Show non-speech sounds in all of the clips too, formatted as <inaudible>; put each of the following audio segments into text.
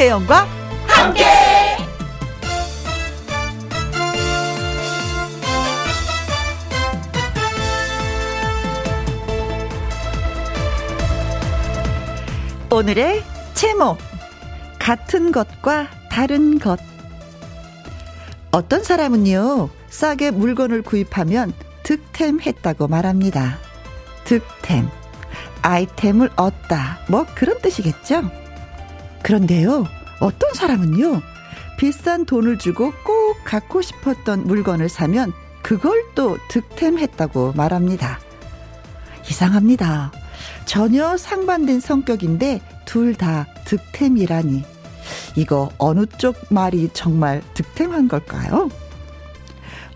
김혜영과 함께. 오늘의 제목 같은 것과 다른 것 어떤 사람은요 싸게 물건을 구입하면 득템했다고 말합니다. 득템 아이템을 얻다 뭐 그런 뜻이겠죠. 그런데요 어떤 사람은요 비싼 돈을 주고 꼭 갖고 싶었던 물건을 사면 그걸 또 득템했다고 말합니다. 이상합니다. 전혀 상반된 성격인데 둘 다 득템이라니. 이거 어느 쪽 말이 정말 득템한 걸까요?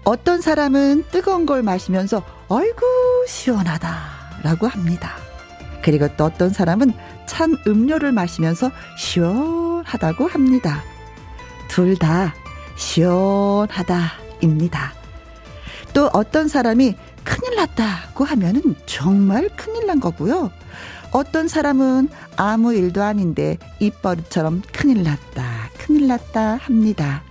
어떤 사람은 뜨거운 걸 마시면서 어이구 시원하다 라고 합니다. 그리고 또 어떤 사람은 찬 음료를 마시면서 시원하다고 합니다. 둘 다 시원하다입니다. 또 어떤 사람이 큰일 났다고 하면은 정말 큰일 난 거고요. 어떤 사람은 아무 일도 아닌데 입버릇처럼 큰일 났다, 큰일 났다 합니다.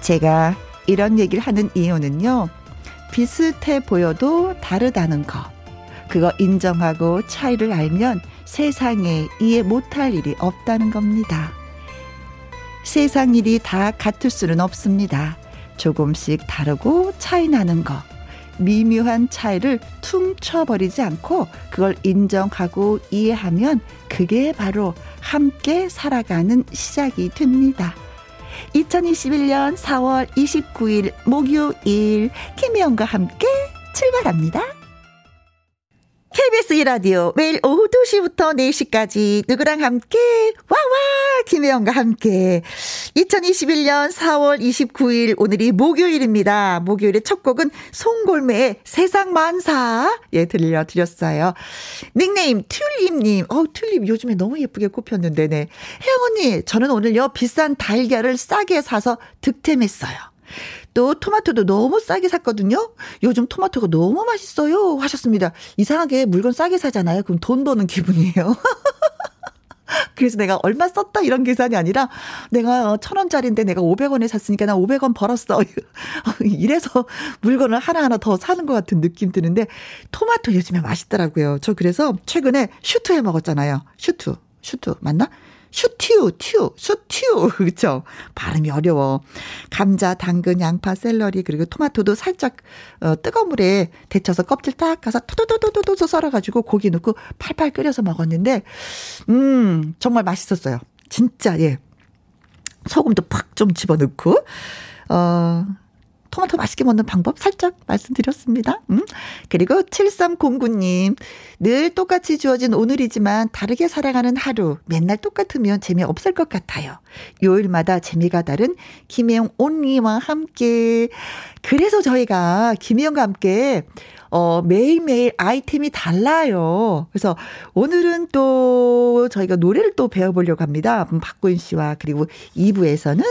제가 이런 얘기를 하는 이유는요. 비슷해 보여도 다르다는 거. 그거 인정하고 차이를 알면 세상에 이해 못할 일이 없다는 겁니다. 세상 일이 다 같을 수는 없습니다. 조금씩 다르고 차이 나는 거. 미묘한 차이를 퉁쳐버리지 않고 그걸 인정하고 이해하면 그게 바로 함께 살아가는 시작이 됩니다. 2021년 4월 29일 목요일 김혜영과 함께 출발합니다. KBS 이라디오 매일 오후 2시부터 4시까지 누구랑 함께 와와 김혜영과 함께 2021년 4월 29일 오늘이 목요일입니다. 목요일의 첫 곡은 송골매의 세상 만사 예 들려드렸어요. 닉네임 튤립님 어 튤립 요즘에 너무 예쁘게 꼽혔는데 네 혜영 언니 저는 오늘요 비싼 달걀을 싸게 사서 득템했어요. 또 토마토도 너무 싸게 샀거든요. 요즘 토마토가 너무 맛있어요. 하셨습니다. 이상하게 물건 싸게 사잖아요. 그럼 돈 버는 기분이에요. <laughs> 그래서 내가 얼마 썼다 이런 계산이 아니라 내가 천 원짜리인데 내가 500원에 샀으니까 나 500원 벌었어. <laughs> 이래서 물건을 하나하나 더 사는 것 같은 느낌 드는데 토마토 요즘에 맛있더라고요. 저 그래서 최근에 슈트 해 먹었잖아요. 슈트. 슈트 맞나? 슈튜, 튜, 슈튜. 그쵸? 발음이 어려워. 감자, 당근, 양파, 샐러리, 그리고 토마토도 살짝, 어, 뜨거운 물에 데쳐서 껍질 딱 가서 토도도도도도 썰어가지고 고기 넣고 팔팔 끓여서 먹었는데, 음, 정말 맛있었어요. 진짜, 예. 소금도 팍 좀 집어넣고, 어, 토마토 맛있게 먹는 방법 살짝 말씀드렸습니다. 음? 그리고 7309님, 늘 똑같이 주어진 오늘이지만 다르게 살아가는 하루, 맨날 똑같으면 재미없을 것 같아요. 요일마다 재미가 다른 김혜영 온리와 함께. 그래서 저희가 김혜영과 함께 어, 매일매일 아이템이 달라요. 그래서 오늘은 또 저희가 노래를 또 배워보려고 합니다. 음, 박구인 씨와 그리고 2부에서는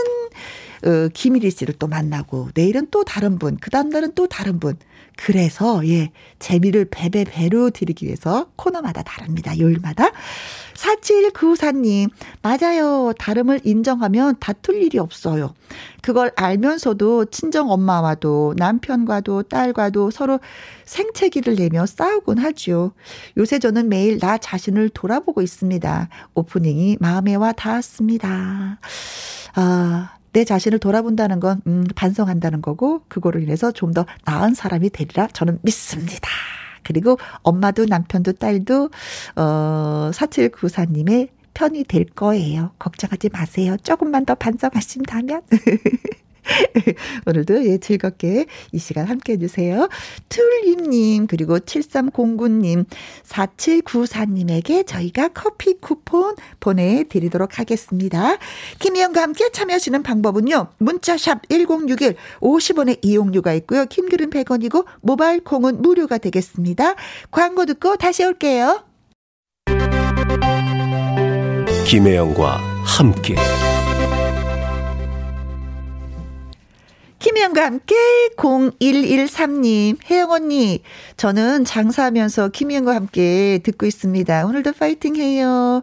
어, 김일희 씨를 또 만나고 내일은 또 다른 분, 그 다음 날은 또 다른 분. 그래서 예 재미를 배배 배로 드리기 위해서 코너마다 다릅니다. 요일마다 4794님 맞아요. 다름을 인정하면 다툴 일이 없어요. 그걸 알면서도 친정 엄마와도 남편과도 딸과도 서로 생채기를 내며 싸우곤 하죠. 요새 저는 매일 나 자신을 돌아보고 있습니다. 오프닝이 마음에 와 닿았습니다. 아, 내 자신을 돌아본다는 건, 음, 반성한다는 거고, 그거로 인해서 좀 더 나은 사람이 되리라 저는 믿습니다. 그리고 엄마도 남편도 딸도, 어, 4794님의 편이 될 거예요. 걱정하지 마세요. 조금만 더 반성하신다면. <laughs> <laughs> 오늘도 예, 즐겁게 이 시간 함께 해주세요. 툴님님, 그리고 7309님, 4794님에게 저희가 커피 쿠폰 보내드리도록 하겠습니다. 김희영과 함께 참여하시는 방법은요, 문자샵 1061, 50원의 이용료가 있고요. 킴글은 100원이고, 모바일 콩은 무료가 되겠습니다. 광고 듣고 다시 올게요. 김혜영과 함께. 김혜영과 함께 0113님, 혜영 언니, 저는 장사하면서 김혜영과 함께 듣고 있습니다. 오늘도 파이팅 해요.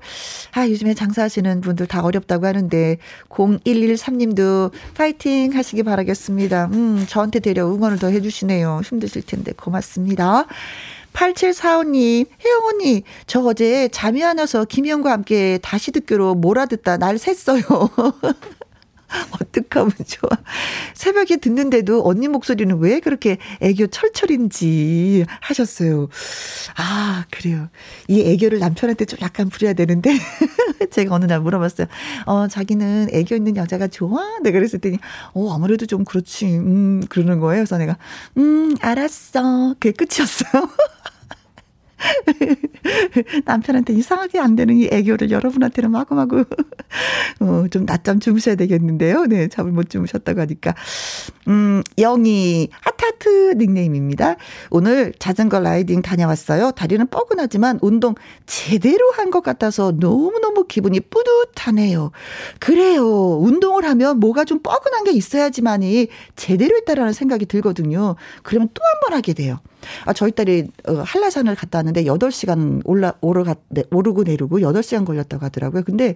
아, 요즘에 장사하시는 분들 다 어렵다고 하는데, 0113님도 파이팅 하시기 바라겠습니다. 음, 저한테 되려 응원을 더 해주시네요. 힘드실 텐데, 고맙습니다. 8745님, 혜영 언니, 저 어제 잠이 안 와서 김희영과 함께 다시 듣기로 몰아듣다 날 샜어요. <laughs> <laughs> 어떡하면 좋아. 새벽에 듣는데도 언니 목소리는 왜 그렇게 애교 철철인지 하셨어요. 아, 그래요. 이 애교를 남편한테 좀 약간 부려야 되는데. <laughs> 제가 어느 날 물어봤어요. 어, 자기는 애교 있는 여자가 좋아? 내가 그랬을 때니, 어, 아무래도 좀 그렇지. 음, 그러는 거예요. 그래서 내가, 음, 알았어. 그게 끝이었어요. <laughs> <laughs> 남편한테 이상하게 안 되는 이 애교를 여러분한테는 마구마구 <laughs> 어, 좀 낮잠 주무셔야 되겠는데요. 네, 잠을 못 주무셨다고 하니까. 음, 영희 하타트 닉네임입니다. 오늘 자전거 라이딩 다녀왔어요. 다리는 뻐근하지만 운동 제대로 한 것 같아서 너무너무 기분이 뿌듯하네요. 그래요. 운동을 하면 뭐가 좀 뻐근한 게 있어야지만이 제대로 했다라는 생각이 들거든요. 그러면 또 한 번 하게 돼요. 아, 저희 딸이 어, 한라산을 갔다 왔는데 8시간 올라, 오르가, 네, 오르고 내리고 8시간 걸렸다고 하더라고요. 근데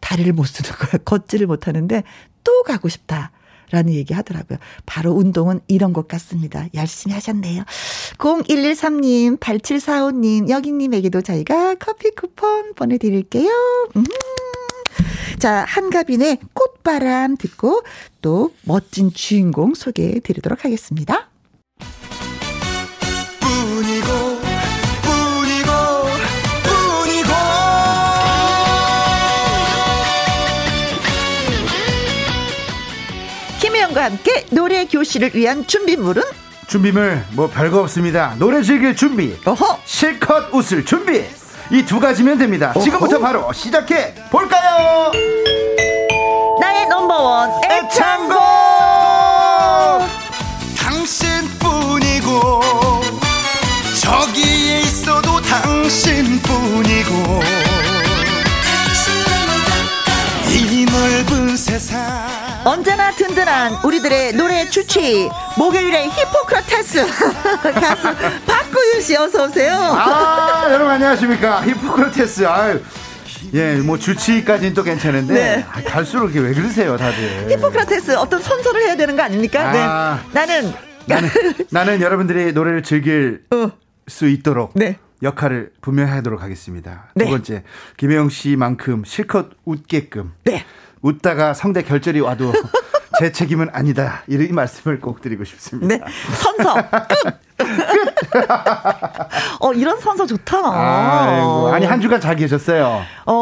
다리를 못 쓰는 거야. <laughs> 걷지를 못 하는데 또 가고 싶다. 라는 얘기 하더라고요. 바로 운동은 이런 것 같습니다. 열심히 하셨네요. 0113님, 8745님, 여기님에게도 저희가 커피 쿠폰 보내드릴게요. 음. 자, 한가빈의 꽃바람 듣고 또 멋진 주인공 소개해 드리도록 하겠습니다. 함께 노래 교실을 위한 준비물은 준비물 뭐 별거 없습니다. 노래 즐길 준비. 어허. 실컷 웃을 준비. 이 두 가지면 됩니다. 어허. 지금부터 바로 시작해 볼까요? 나의 넘버원 애창곡. 당신뿐이고 저기에 있어도 당신뿐이고 언제나 든든한 우리들의 노래 주치 목요일에 히포크라테스 <laughs> 가수 박구윤 씨 어서 오세요. 아 여러분 안녕하십니까 히포크라테스 아유. 예, 뭐 주치까지는 또 괜찮은데 네. 아, 갈수록 이렇게 왜 그러세요, 다들? 히포크라테스 어떤 선서를 해야 되는 거 아닙니까? 네. 아, 네. 나는 나는 <laughs> 나는 여러분들이 노래를 즐길 어. 수 있도록 네. 역할을 분명히 하도록 하겠습니다. 네. 두 번째, 김혜영 씨만큼 실컷 웃게끔. 네. 웃다가 성대 결절이 와도 <laughs> 제 책임은 아니다. 이런 말씀을 꼭 드리고 싶습니다. 네. 선서 끝. <laughs> 어, 이런 선서 좋다. 아이고, 아니, 한 주간 잘 계셨어요? 어,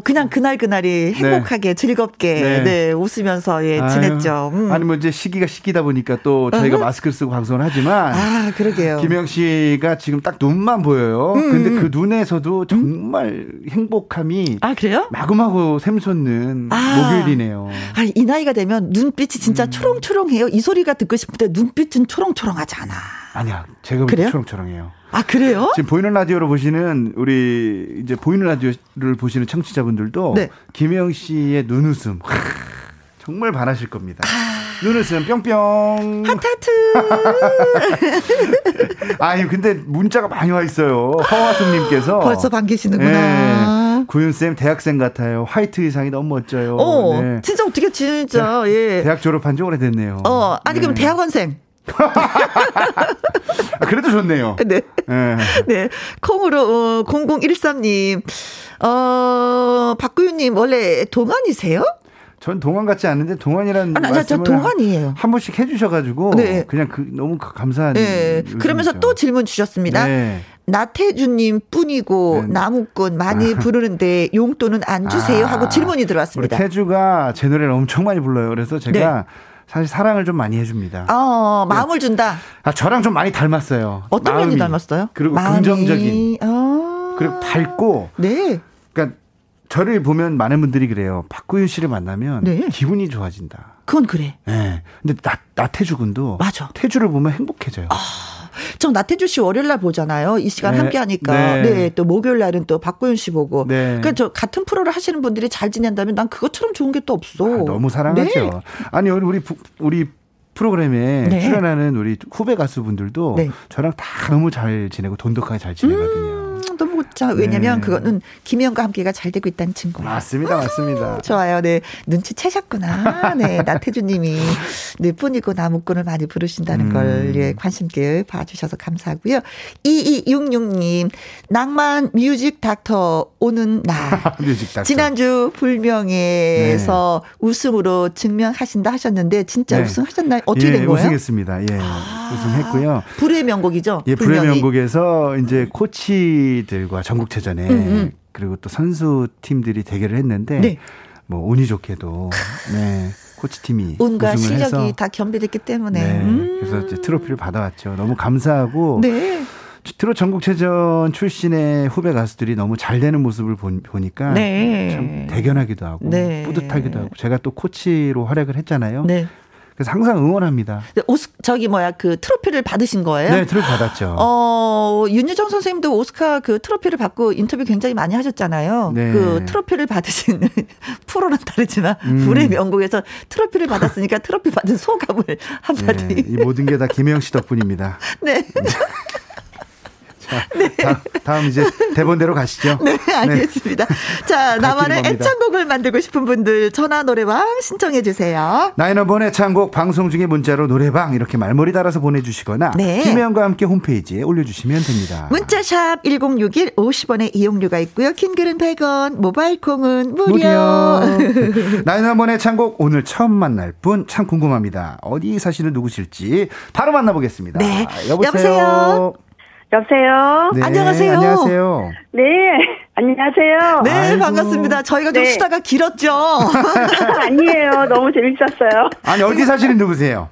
그냥 그날 그날이 네. 행복하게, 네. 즐겁게, 네. 네, 웃으면서, 예, 지냈죠. 음. 아니, 뭐, 이제 시기가 시기다 보니까 또 저희가 uh-huh. 마스크를 쓰고 방송을 하지만. 아, 그러게요. 김영 씨가 지금 딱 눈만 보여요. 음, 근데 음. 그 눈에서도 정말 음? 행복함이. 아, 그래요? 마구마구 샘솟는 아. 목요일이네요. 아, 이 나이가 되면 눈빛이 진짜 음. 초롱초롱해요. 이 소리가 듣고 싶을 때 눈빛은 초롱초롱하지 않아. 아니야. 제가 그래요? 초롱초롱해요. 아, 그래요? 지금 보이는 라디오로 보시는 우리 이제 보이는 라디오를 보시는 청취자분들도 네. 김혜영 씨의 눈웃음 정말 반하실 겁니다. 아. 눈웃음 뿅뿅. 하타트. <laughs> 아니 근데 문자가 많이 와 있어요. 허화숙님께서 벌써 반기시는구나. 네. 구윤쌤 대학생 같아요. 화이트 의상이 너무 멋져요. 어, 네. 진짜 어떻게 진짜 예. 대학 졸업한 지 오래됐네요. 어, 아니 그럼 네. 대학원생. 아, 그래도 좋네요. <laughs> 네. 네. 네. 콩으로, 어, 0013님. 어, 박구윤 님, 원래 동안이세요? 전 동안 같지 않은데 동안이라는 아, 말씀을 저 동안이에요. 한 번씩 해주셔가지고 네. 그냥 그 너무 감사한. 네. 그러면서 또 질문 주셨습니다. 네. 나태주님 뿐이고 네. 나무꾼 많이 아. 부르는데 용돈은 안 주세요 하고 아. 질문이 들어왔습니다. 태주가 제 노래를 엄청 많이 불러요. 그래서 제가 네. 사실 사랑을 좀 많이 해줍니다. 어, 마음을 준다. 아, 저랑 좀 많이 닮았어요. 어떤. 면이 닮았어요? 그리고 마음이. 긍정적인. 어. 그리고 밝고. 네. 그러니까 저를 보면 많은 분들이 그래요. 박구윤 씨를 만나면 네. 기분이 좋아진다. 그건 그래. 네. 근데 나, 나태주 군도 맞아. 태주를 보면 행복해져요. 아. 저 나태주 씨 월요일 날 보잖아요. 이 시간 네. 함께 하니까. 네. 네. 또 목요일 날은 또 박구윤 씨 보고. 네. 그러니까 저 같은 프로를 하시는 분들이 잘 지낸다면 난 그것처럼 좋은 게 또 없어. 아, 너무 사랑하죠. 네. 아니 우리 우리 프로그램에 네. 출연하는 우리 후배 가수분들도 네. 저랑 다 너무 잘 지내고 돈독하게 잘 지내거든요. 음, 너무 자 왜냐면 네. 그거는 김희영과 함께가 잘 되고 있다는 증거예요. 맞습니다, 맞습니다. 좋아요, 네 눈치 채셨구나. 네 나태주 님이 뿐이고 나무꾼을 많이 부르신다는 음. 걸 예, 관심 있게 봐주셔서 감사하고요. 2266님 낭만 뮤직 닥터 오는 날 <laughs> 뮤직 닥터. 지난주 불명에서 네. 우승으로 증명하신다 하셨는데 진짜 네. 우승하셨나요? 어떻게 예, 된 거예요? 우승했습니다. 예, 아, 우승했고요. 불후의 명곡이죠. 예, 불후의 명곡에서 이제 코치 들과 전국체전에 음, 음. 그리고 또 선수 팀들이 대결을 했는데 네. 뭐 운이 좋게도 네. 코치팀이 운과 실력이 해서. 다 겸비됐기 때문에 네, 음. 그래서 이제 트로피를 받아왔죠. 너무 감사하고 네. 트롯 전국체전 출신의 후배 가수들이 너무 잘 되는 모습을 보, 니까 네. 참 대견하기도 하고 네. 뿌듯하기도 하고 제가 또 코치로 활약을 했잖아요. 네. 그래서 항상 응원합니다. 오스 저기 뭐야 그 트로피를 받으신 거예요? 네, 트로피 받았죠. 어 윤여정 선생님도 오스카 그 트로피를 받고 인터뷰 굉장히 많이 하셨잖아요. 네. 그 트로피를 받으신 <laughs> 프로는 다르지만 음. 불의 명곡에서 트로피를 받았으니까 트로피 받은 소감을 <laughs> 한마디. 네, 이 모든 게 다 김혜영 씨 덕분입니다. <laughs> 네. <laughs> 네. 다 음, 이제 대본대로 가시죠. <laughs> 네, 알겠습니다. 네. 자, 나만의 애창곡을 만들고 싶은 분들 전화 노래방 신청해 주세요. 나인원번 애창곡 방송 중에 문자로 노래방 이렇게 말머리 달아서 보내주시거나 네. 김혜영과 함께 홈페이지에 올려주시면 됩니다. 문자샵 1061 50원의 이용료가 있고요. 킹글은 100원, 모바일 콩은 무료. 무료. <laughs> 나인원번 애창곡 오늘 처음 만날 분 참 궁금합니다. 어디 사시는 누구실지 바로 만나보겠습니다. 네. 여보세요. 여보세요. 여보세요. 네, 안녕하세요. 안녕하세요. 네, 안녕하세요. 네, 아이고. 반갑습니다. 저희가 좀 네. 수다가 길었죠. <laughs> 아니에요. 너무 재밌었어요. 아니 어디 사시는 누구세요?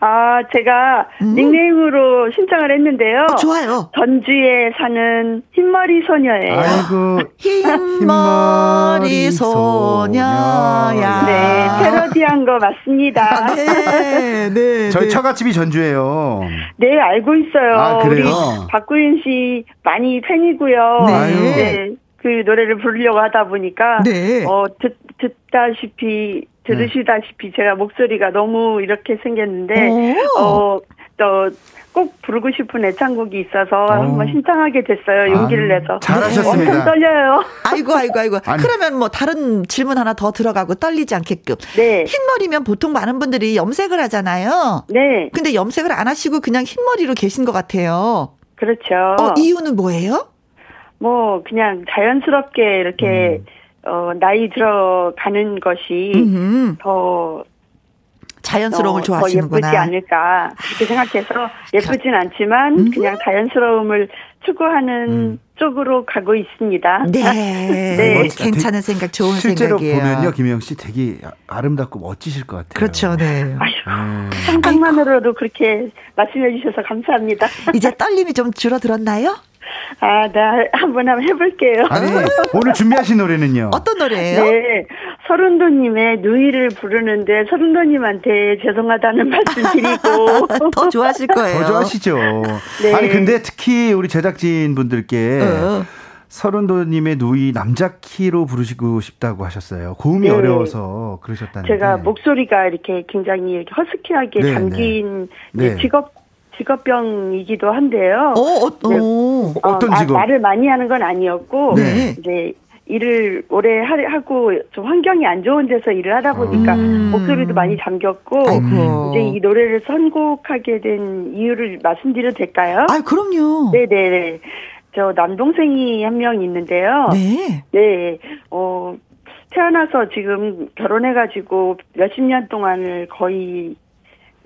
아, 제가 음. 닉네임으로 신청을 했는데요. 어, 좋아요. 전주에 사는 흰머리 소녀예요. 아이고. 흰머리 소녀야. 네, 패러디한 거 맞습니다. 아, 네, 네. 저희 네. 처갓집이 전주예요. 네, 알고 있어요. 아, 그래요? 우리 박구윤 씨 많이 팬이고요. 네. 네. 그 노래를 부르려고 하다 보니까 네. 어 듣, 듣다시피 들으시다시피 제가 목소리가 너무 이렇게 생겼는데 어또 꼭 부르고 싶은 애창곡이 있어서 오. 한번 신청하게 됐어요. 용기를 아, 내서. 잘하셨습니다. 엄청 떨려요. 아이고 아이고 아이고. 아니. 그러면 뭐 다른 질문 하나 더 들어가고 떨리지 않게끔. 네. 흰머리면 보통 많은 분들이 염색을 하잖아요. 네. 근데 염색을 안 하시고 그냥 흰머리로 계신 것 같아요. 그렇죠. 어, 이유는 뭐예요? 뭐 그냥 자연스럽게 이렇게 음. 어, 나이 들어가는 것이 음흠. 더 자연스러움을 어, 좋아하시는구나. 더 예쁘지 않을까 그렇게 생각해서 예쁘진 않지만 음. 그냥 자연스러움을 추구하는 음. 쪽으로 가고 있습니다. 네, <laughs> 네. 괜찮은 생각, 좋은 실제로 생각이에요. 실제로 보면요, 김영 씨 되게 아름답고 멋지실 것 같아요. 그렇죠, 네. 아유, 네. 상상만으로도 그렇게 말씀해 주셔서 감사합니다. 이제 떨림이 좀 줄어들었나요? 아, 네, 한번 한번 해볼게요. 아니, <laughs> 오늘 준비하신 노래는요? 어떤 노래예요? 네, 서른도님의 누이를 부르는데 서른도님한테 죄송하다는 <laughs> 말씀 드리고 <laughs> 더 좋아하실 거예요. 더 좋아하시죠. 네. 아니 근데 특히 우리 제작진 분들께 어. 서른도님의 누이 남자 키로 부르시고 싶다고 하셨어요. 고음이 네. 어려워서 그러셨다는데. 제가 목소리가 이렇게 굉장히 허스키하게 네, 담긴 네. 직업 직업병이기도 한데요. 어, 어, 어. 어떤 직업? 아, 말을 많이 하는 건 아니었고 네. 이제 일을 오래 하고 좀 환경이 안 좋은 데서 일을 하다 보니까 음. 목소리도 많이 잠겼고 아이고. 이제 이 노래를 선곡하게 된 이유를 말씀드려도 될까요? 아, 그럼요. 네네네. 저 남동생이 한 명 있는데요. 네. 네. 어 태어나서 지금 결혼해가지고 몇십 년 동안을 거의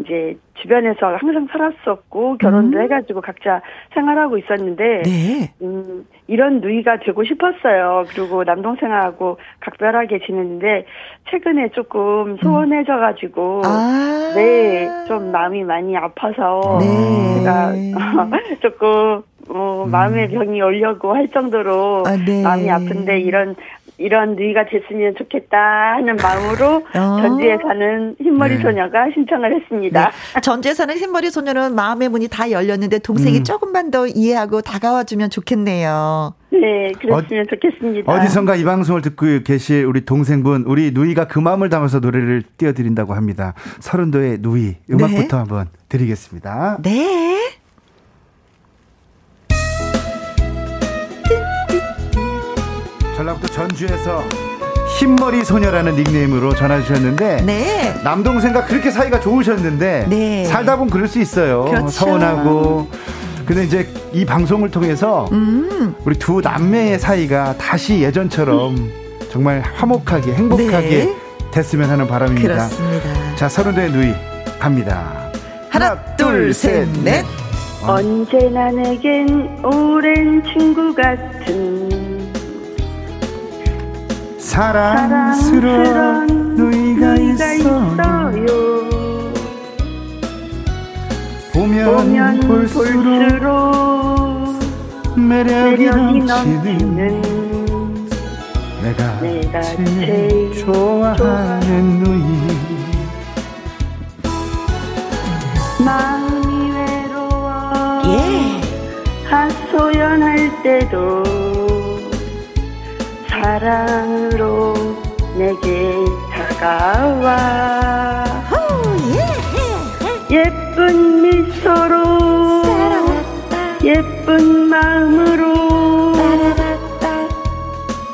이제 주변에서 항상 살았었고 결혼도 음. 해가지고 각자 생활하고 있었는데 네. 음, 이런 누이가 되고 싶었어요. 그리고 남동생하고 각별하게 지냈는데 최근에 조금 소원해져가지고 아. 네좀 마음이 많이 아파서 네. 제가 <laughs> 조금 어, 마음의 음. 병이 오려고 할 정도로 아, 네. 마음이 아픈데 이런 이런 누이가 됐으면 좋겠다 하는 마음으로 어. 전주에 사는 흰머리 네. 소녀가 신청을 했습니다. 네. 전주에 사는 흰머리 소녀는 마음의 문이 다 열렸는데 동생이 음. 조금만 더 이해하고 다가와주면 좋겠네요. 네, 그랬으면 어, 좋겠습니다. 어디선가 이 방송을 듣고 계실 우리 동생분, 우리 누이가 그 마음을 담아서 노래를 띄워드린다고 합니다. 서른도의 누이, 음악부터 네. 한번 드리겠습니다. 네. 전라북도 전주에서 흰머리 소녀라는 닉네임으로 전화 주셨는데 네. 남동생과 그렇게 사이가 좋으셨는데 네. 살다 보면 그럴 수 있어요. 그렇죠. 서운하고 근데 이제 이 방송을 통해서 음. 우리 두 남매의 사이가 다시 예전처럼 정말 화목하게 행복하게 네. 됐으면 하는 바람입니다. 그렇습니다. 자, 서른도의 누이 갑니다. 하나, 하나 둘, 셋, 넷. 언제나 내겐 오랜 친구 같은 사랑스러운 누이가, 있어요. 보면, 볼수록, 매력이, 넘치는 내가, 내가 제일 좋아하는 누이 마음이 외로워 예. 하소연할 때도 사랑으로 내게 다가와. 예쁜 미소로 예쁜 마음으로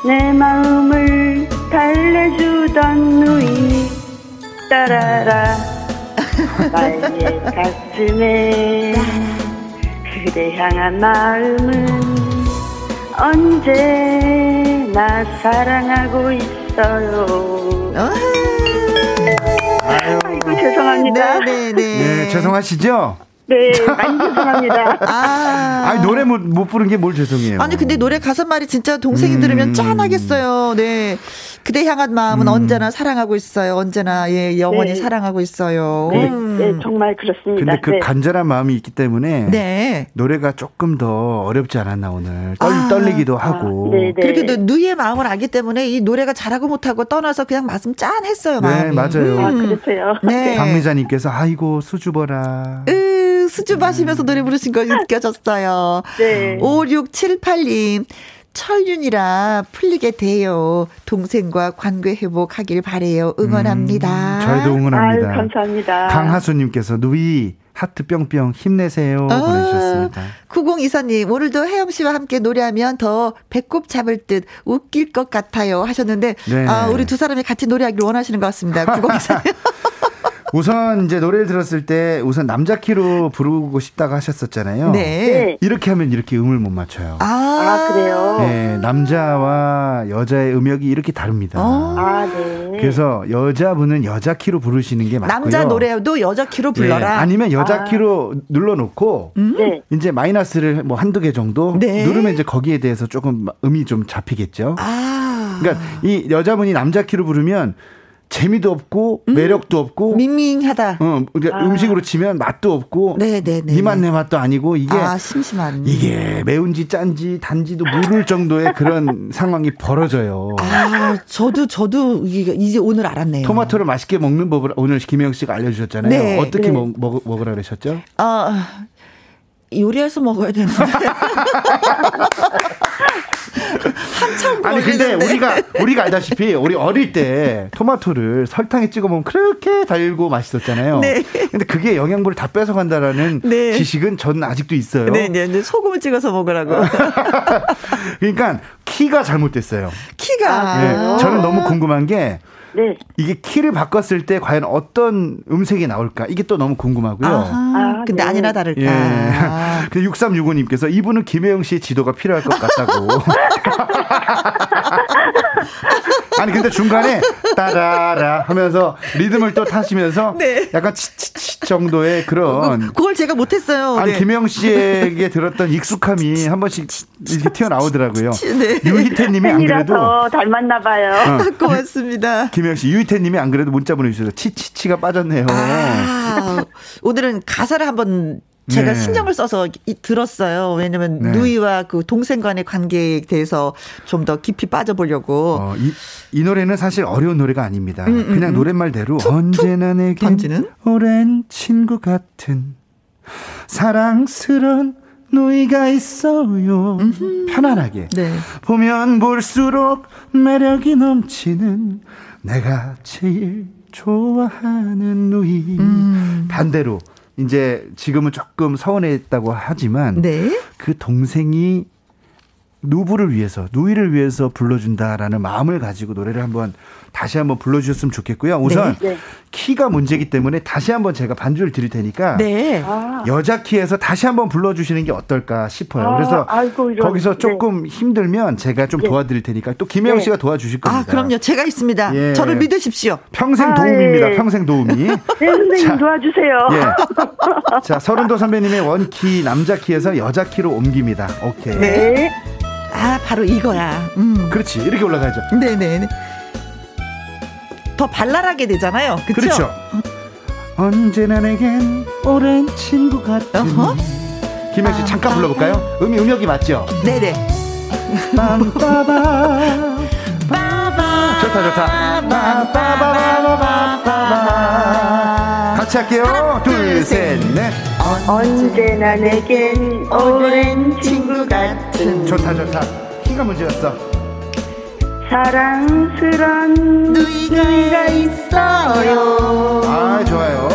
내 마음을 달래주던 누이 따라라. 나의 <laughs> 가슴에 그대 향한 마음은 언제 나 사랑하고 있어요. 아유. 아이고 죄송합니다. 네네네. 네, 죄송하시죠? 네, 많이 죄송합니다. 아. 아니, 노래 못, 못 부른 게 뭘 죄송해요. 아니, 근데 노래 가사 말이 진짜 동생이 음. 들으면 짠하겠어요. 네. 그대 향한 마음은 음. 언제나 사랑하고 있어요. 언제나, 예, 영원히 네. 사랑하고 있어요. 네, 음. 네, 정말 그렇습니다. 근데 그 네. 간절한 마음이 있기 때문에. 네. 노래가 조금 더 어렵지 않았나, 오늘. 떨, 아. 떨리기도 하고. 아, 네, 네. 그렇게 누이의 마음을 알기 때문에 이 노래가 잘하고 못하고 떠나서 그냥 말씀 짠했어요, 마음이. 네, 맞아요. 아, 그렇죠. 네. 박미자님께서, 아이고, 수줍어라. 으. 수줍 하시면서 노래 부르신 거 느껴졌어요. 네. 5678님. 철윤이라 풀리게 돼요. 동생과 관계 회복하길 바래요. 응원합니다. 음, 저희도 응원합니다. 아유, 감사합니다. 강하수님께서 누이 하트 뿅뿅 힘내세요 아, 보내주셨습니다. 9024님 오늘도 혜영 씨와 함께 노래하면 더 배꼽 잡을 듯 웃길 것 같아요 하셨는데 네. 아 우리 두 사람이 같이 노래하기를 원하시는 것 같습니다. <laughs> 9024님. 우선 이제 노래를 들었을 때 우선 남자 키로 부르고 싶다고 하셨었잖아요. 네. 네. 이렇게 하면 이렇게 음을 못 맞춰요. 아, 아 그래요? 네, 남자와 여자의 음역이 이렇게 다릅니다. 어. 아, 네. 그래서 여자분은 여자 키로 부르시는 게 맞고요. 남자 노래도 여자 키로 불러라. 네, 아니면 여자 아. 키로 눌러놓고 음? 네. 이제 마이너스를 뭐 한두 개 정도 네. 누르면 이제 거기에 대해서 조금 음이 좀 잡히겠죠. 아. 그러니까 이 여자분이 남자 키로 부르면 재미도 없고 음, 매력도 없고 밍밍하다. 어, 그러니까 아. 음식으로 치면 맛도 없고 네네네. 네 맛 내 맛도 아니고 이게 아, 심심한 이게 매운지 짠지 단지도 모를 정도의 그런 <laughs> 상황이 벌어져요. 아, 저도 저도 이제 오늘 알았네요. 토마토를 맛있게 먹는 법을 오늘 김영 씨가 알려주셨잖아요. 네. 어떻게 네. 먹, 먹, 먹으라 그러셨죠? 아 요리해서 먹어야 되는데. <laughs> <laughs> 한참 아니 근데 우리가 우리가 알다시피 우리 어릴 때 토마토를 설탕에 찍어 먹으면 그렇게 달고 맛있었잖아요. 네. 근데 그게 영양분을 다 뺏어 간다라는 네. 지식은 저는 아직도 있어요. 네, 네. 소금을 찍어서 먹으라고. <laughs> 그러니까 키가 잘못됐어요. 키가. 네. 저는 너무 궁금한 게 네. 이게 키를 바꿨을 때 과연 어떤 음색이 나올까? 이게 또 너무 궁금하고요. 아, 근데 네. 아니나 다를까. 예. 아. 6365님께서 이분은 김혜영 씨의 지도가 필요할 것 같다고. <laughs> <laughs> 아니 근데 중간에 따라라 하면서 리듬을 또 타시면서 네. 약간 치치치 정도의 그런 그걸 제가 못했어요. 아니 네. 김영 씨에게 들었던 익숙함이 한 번씩 이렇게 튀어나오더라고요. 네. 유희태님이 안 그래도 닮았나 봐요. 어. <laughs> 고맙습니다. 김영 씨 유희태님이 안 그래도 문자 보내주셔서 치치치가 빠졌네요. 아, 오늘은 가사를 한번 제가 네. 신경을 써서 이, 들었어요. 왜냐면 네. 누이와 그 동생 간의 관계에 대해서 좀 더 깊이 빠져보려고. 어, 이, 이 노래는 사실 어려운 노래가 아닙니다. 음, 음, 그냥 음. 노랫말대로 툭, 언제나 내게 오랜 친구 같은 사랑스런 누이가 있어요. 편안하게. 네. 보면 볼수록 매력이 넘치는 내가 제일 좋아하는 누이. 음. 반대로 이제 지금은 조금 서운했다고 하지만 네? 그 동생이 누부를 위해서 누이를 위해서 불러준다라는 마음을 가지고 노래를 한번 다시 한번 불러주셨으면 좋겠고요. 우선 네. 네. 키가 문제이기 때문에 다시 한번 제가 반주를 드릴 테니까 네. 아. 여자 키에서 다시 한번 불러주시는 게 어떨까 싶어요. 아, 그래서 아이고, 거기서 네. 조금 네. 힘들면 제가 좀 네. 도와드릴 테니까 또 김혜영 씨가 도와주실 겁니다. 아 그럼요, 제가 있습니다. 예. 저를 믿으십시오. 평생 도움입니다. 아, 예. 평생 도움이. 네, 선생님 도와주세요. 예. <laughs> 자 서른도 선배님의 원키 남자 키에서 여자 키로 옮깁니다. 오케이. 네. 아, 바로 이거야. 음. 그렇지. 이렇게 올라가야죠. 네네. 더 발랄하게 되잖아요. 그쵸? 그렇죠. 언제나 내겐 오랜 친구 같은. 어허? 김혜 씨 잠깐 불러볼까요? 음이 음역이 맞죠? 네네. 빰빠바 좋다 좋다. 빰빠바바바바바 같이 할게요. 둘, 셋, 넷. 언제나 내겐 오랜 친구 같은 좋다 좋다. 키가 문제였어. 사랑스런 누이가 있어요. 아 좋아요.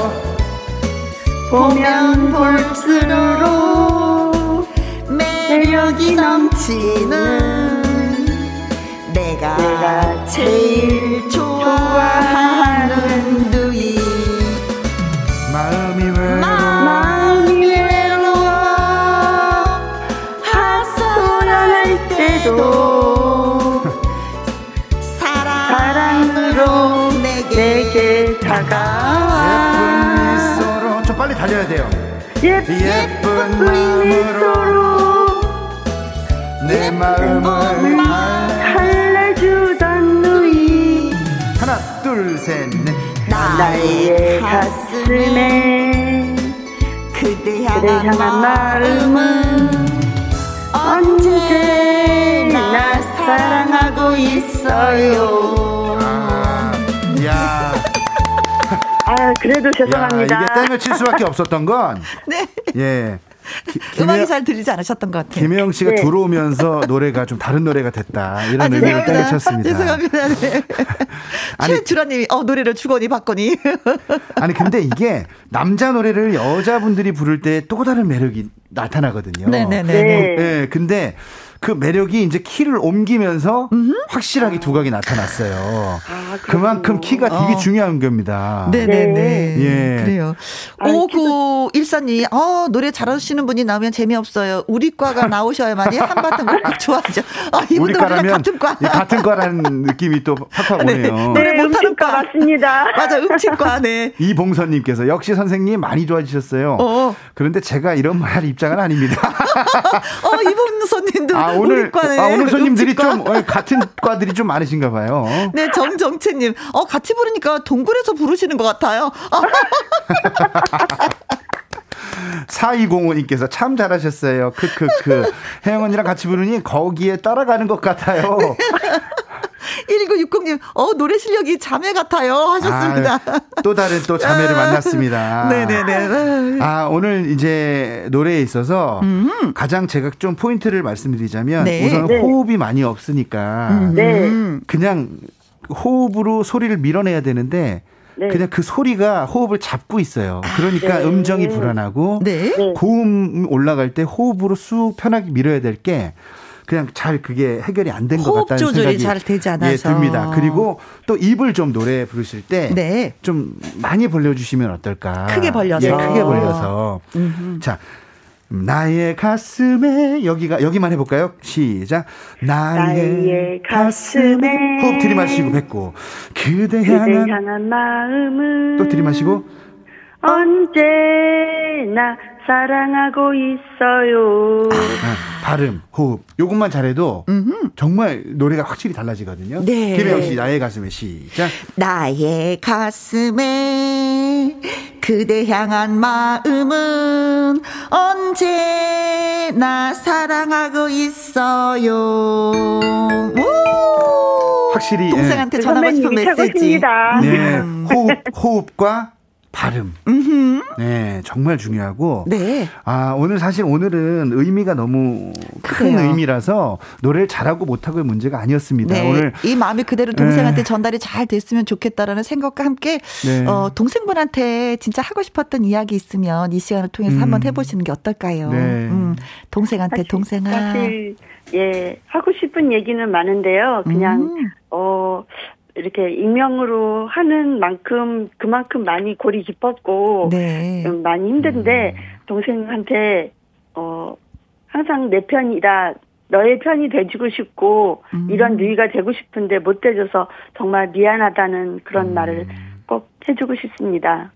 보면 볼수록 매력이 넘치는 내가, 내가 제일 좋아하는 예, 예쁜 마음으로 내 마음을 달래주던 누이 하나 둘 셋 넷 나의 가슴에 그대 향한 마음은 언제나 사랑하고 있어요 아, 야 아, 그래도 죄송합니다. 야, 이게 땡을 칠 수밖에 없었던 건. <laughs> 네. 예. 기, <laughs> 음악이 잘 들리지 않으셨던 것 같아요. 김혜영 씨가 네. 들어오면서 <laughs> 노래가 좀 다른 노래가 됐다. 이런 아, 의미로 때려쳤습니다. 죄송합니다. 네. <laughs> 아니, 최주라님이 어 노래를 주거니 받거니. 아니 근데 이게 남자 노래를 여자분들이 부를 때 또 다른 매력이 나타나거든요. 네네네. 네. 네. 근데 그 매력이 이제 키를 옮기면서 음흠. 확실하게 두각이 나타났어요. 아, 그만큼 키가 되게 어. 중요한 겁니다. 네네네. 네. 예. 그래요. 오구 일사님, 어, 노래 잘하시는 분이 나오면 재미없어요. 우리 과가 <laughs> 나오셔야만이 한바탕 <laughs> 좋아하죠. 아, 우리 과라면 같은 과. 같은 과라는 느낌이 또 팍팍 네. 오네요. 네, 노래 못하는 과 맞습니다. <laughs> 맞아, 음치과. 네. 이봉선님께서 역시 선생님 많이 좋아지셨어요. 어. 그런데 제가 이런 말 입장은 아닙니다. 어, 이봉선님도 아, 오늘 아, 오늘 손님들이? 좀 어, 같은 과들이 좀 많으신가 봐요. 네, 정정채 님. 어, 같이 부르니까 동굴에서 부르시는 것 같아요. <laughs> 4205님께서 참 잘하셨어요. 크크크. 혜영 언니랑 같이 부르니 거기에 따라가는 것 같아요. <laughs> 1960님, 어, 노래 실력이 자매 같아요. 하셨습니다. 아, 또 다른 또 자매를 만났습니다. <laughs> 네네네. 아, 오늘 이제 노래에 있어서 음. 가장 제가 좀 포인트를 말씀드리자면 네. 우선 네. 호흡이 많이 없으니까 음. 네. 그냥 호흡으로 소리를 밀어내야 되는데 네. 그냥 그 소리가 호흡을 잡고 있어요. 그러니까 네. 음정이 불안하고 네. 고음 올라갈 때 호흡으로 쑥 편하게 밀어야 될 게 그냥 잘 그게 해결이 안 된 것 같다는 생각이 잘 되지 않아서 예, 듭니다. 그리고 또 입을 좀 노래 부르실 때좀 네. 많이 벌려주시면 어떨까? 크게 벌려서 예, 크게 벌려서 음흠. 자. 나의 가슴에 여기가 여기만 해볼까요? 시작. 나의, 나의 가슴에 호흡 들이마시고 뱉고 그대 향한, 향한 마음은 또 들이마시고 언제나 사랑하고 있어요. 아, 발음, 호흡, 요것만 잘해도 음흠. 정말 노래가 확실히 달라지거든요. 네. 김혜영 씨, 나의 가슴에 시작. 나의 가슴에 그대 향한 마음은 언제나 사랑하고 있어요. 오! 확실히 동생한테 예. 전하고 싶은 메시지. 네, 호흡, 호흡과 발음. 음흠. 네, 정말 중요하고. 네. 아, 오늘 사실 오늘은 의미가 너무 큰 그래요. 의미라서 노래를 잘하고 못하고의 문제가 아니었습니다. 네. 오늘 이 마음이 그대로 동생한테 네. 전달이 잘 됐으면 좋겠다라는 생각과 함께 네. 어, 동생분한테 진짜 하고 싶었던 이야기 있으면 이 시간을 통해서 음. 한번 해보시는 게 어떨까요? 네. 음, 동생한테 사실, 동생아. 사실 예 하고 싶은 얘기는 많은데요. 그냥 음. 어 이렇게 익명으로 하는 만큼 그만큼 많이 골이 깊었고 네. 많이 힘든데 음. 동생한테 어 항상 내 편이다 너의 편이 돼주고 싶고 음. 이런 누이가 되고 싶은데 못 돼줘서 정말 미안하다는 그런 음. 말을 꼭 해주고 싶습니다.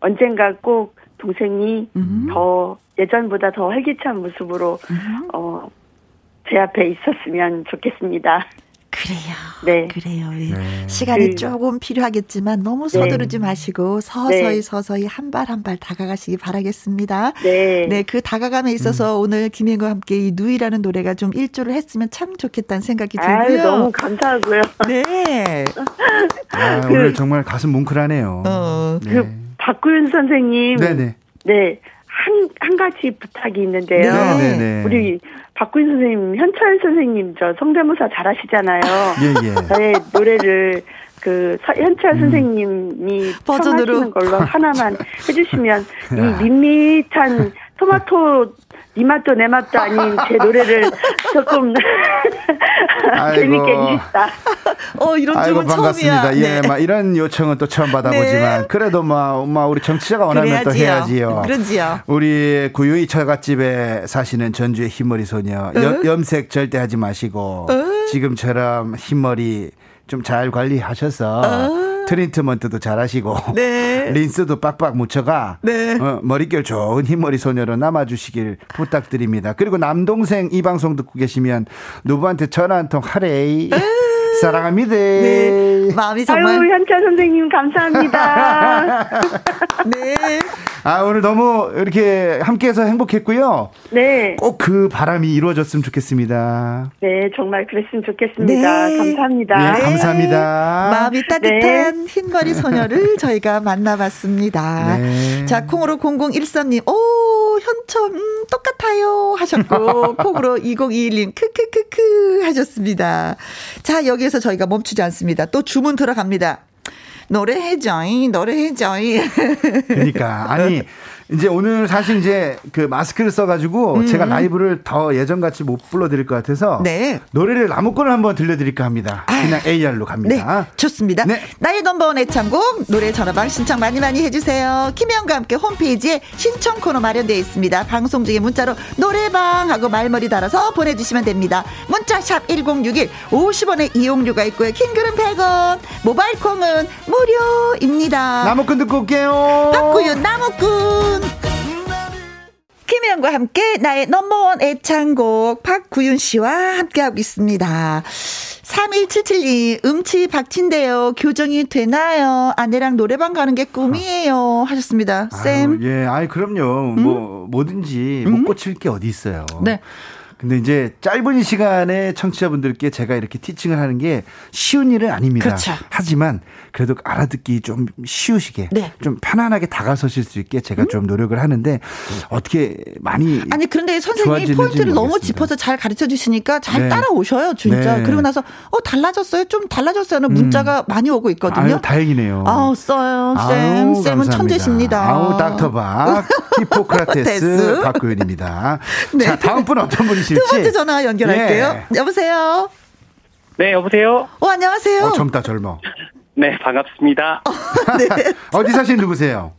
언젠가 꼭 동생이 음. 더 예전보다 더 활기찬 모습으로 음. 어제 앞에 있었으면 좋겠습니다. 그래요. 네. 그래요. 예. 네. 시간이 그, 조금 필요하겠지만 너무 네. 서두르지 네. 마시고 서서히 네. 서서히 한 발 한 발 다가가시기 바라겠습니다. 네. 네. 그 다가감에 있어서 음. 오늘 김혜과 함께 이 누이라는 노래가 좀 일조를 했으면 참 좋겠다는 생각이 들고요. 아유, 너무 감사하고요. 네. 아, 그, 오늘 정말 가슴 뭉클하네요. 어. 네. 그 박구윤 선생님. 네네. 네. 한, 한 가지 부탁이 있는데요. 네네네. 네, 우리 박구인 선생님, 현철 선생님 저 성대모사 잘하시잖아요. 예, 예. 저의 노래를 그 현철 음. 선생님이 버전으로 하시는 걸로 하나만 해주시면 <laughs> 이 밋밋한 토마토 니 맛도 내 맛도 아닌 제 노래를 조금 <laughs> 재밌게 해주시다. 어 이런 아이고 반갑습니다. 처음이야. 예, 네. 막 이런 요청은 또 처음 받아보지만 네. 그래도 막, 막 우리 정치자가 원하면 그래야지요. 또 해야지요. 그러지요. 우리 구유이 처갓집에 사시는 전주의 흰머리 소녀 어? 염색 절대 하지 마시고 어? 지금처럼 흰머리 좀 잘 관리하셔서. 어? 트리트먼트도 잘하시고 네. <laughs> 린스도 빡빡 묻혀가 네. 어, 머릿결 좋은 흰머리 소녀로 남아주시길 부탁드립니다. 그리고 남동생 이 방송 듣고 계시면 누구한테 전화 한 통 하래이 사랑합니다. 네. 마음이 정말. 아유, 현철 선생님 감사합니다. <laughs> 네. 아, 오늘 너무 이렇게 함께해서 행복했고요. 네. 꼭 그 바람이 이루어졌으면 좋겠습니다. 네, 정말 그랬으면 좋겠습니다. 네. 감사합니다. 네, 감사합니다. 마음이 따뜻한 네. 흰머리 소녀를 <laughs> 저희가 만나봤습니다. 네. 자, 콩으로 0013님, 오, 현철, 음, 똑같아요. 하셨고, <laughs> 콩으로 2021님, 크크크크 하셨습니다. 자, 여기에서 저희가 멈추지 않습니다. 또 주문 들어갑니다. 노래해줘이, 노래해줘이. 그러니까, 아니, <laughs> 이제 오늘 사실 이제 그 마스크를 써가지고 음. 제가 라이브를 더 예전같이 못 불러드릴 것 같아서 네. 노래를 나무꾼을 한번 들려드릴까 합니다. 그냥 아. AR로 갑니다. 네, 좋습니다. 네. 나의 넘버원 애창곡 노래 전화방 신청 많이 많이 해주세요. 김혜영과 함께 홈페이지에 신청 코너 마련되어 있습니다. 방송 중에 문자로 노래방 하고 말머리 달아서 보내주시면 됩니다. 문자 샵 1061 50원의 이용료가 있고요. 킹글은 100원 모바일 콩은 무료입니다. 나무꾼 듣고 올게요. 박구윤 나무꾼 김혜영과 함께 나의 넘버원 애창곡 박구윤 씨와 함께하고 있습니다. 3177님, 음치 박친데요. 교정이 되나요? 아내랑 노래방 가는 게 꿈이에요. 하셨습니다. 쌤. 아유, 예, 아이, 그럼요. 음? 뭐, 뭐든지 못 음? 고칠 게 어디 있어요. 네. 근데 이제 짧은 시간에 청취자분들께 제가 이렇게 티칭을 하는 게 쉬운 일은 아닙니다. 그렇죠. 하지만 그래도 알아듣기 좀 쉬우시게 네. 좀 편안하게 다가서실 수 있게 제가 음? 좀 노력을 하는데 어떻게 많이 아니 그런데 선생님이 포인트를 너무 짚어서 잘 가르쳐 주시니까 잘 네. 따라오셔요 진짜 네. 그러고 나서 어 달라졌어요 좀 달라졌어요는 음. 문자가 많이 오고 있거든요. 아유, 다행이네요. 아우 써요 쌤 쌤은 감사합니다. 천재십니다. 아우 닥터박 <laughs> 히포크라테스 박구현입니다. 네. 자 다음 분 어떤 분이 두 번째 전화 연결할게요. 예. 여보세요. 네 여보세요. 어 안녕하세요. 어, 젊다 젊어. <laughs> 네, 반갑습니다. 네. <laughs> 어디 사시는 누구세요?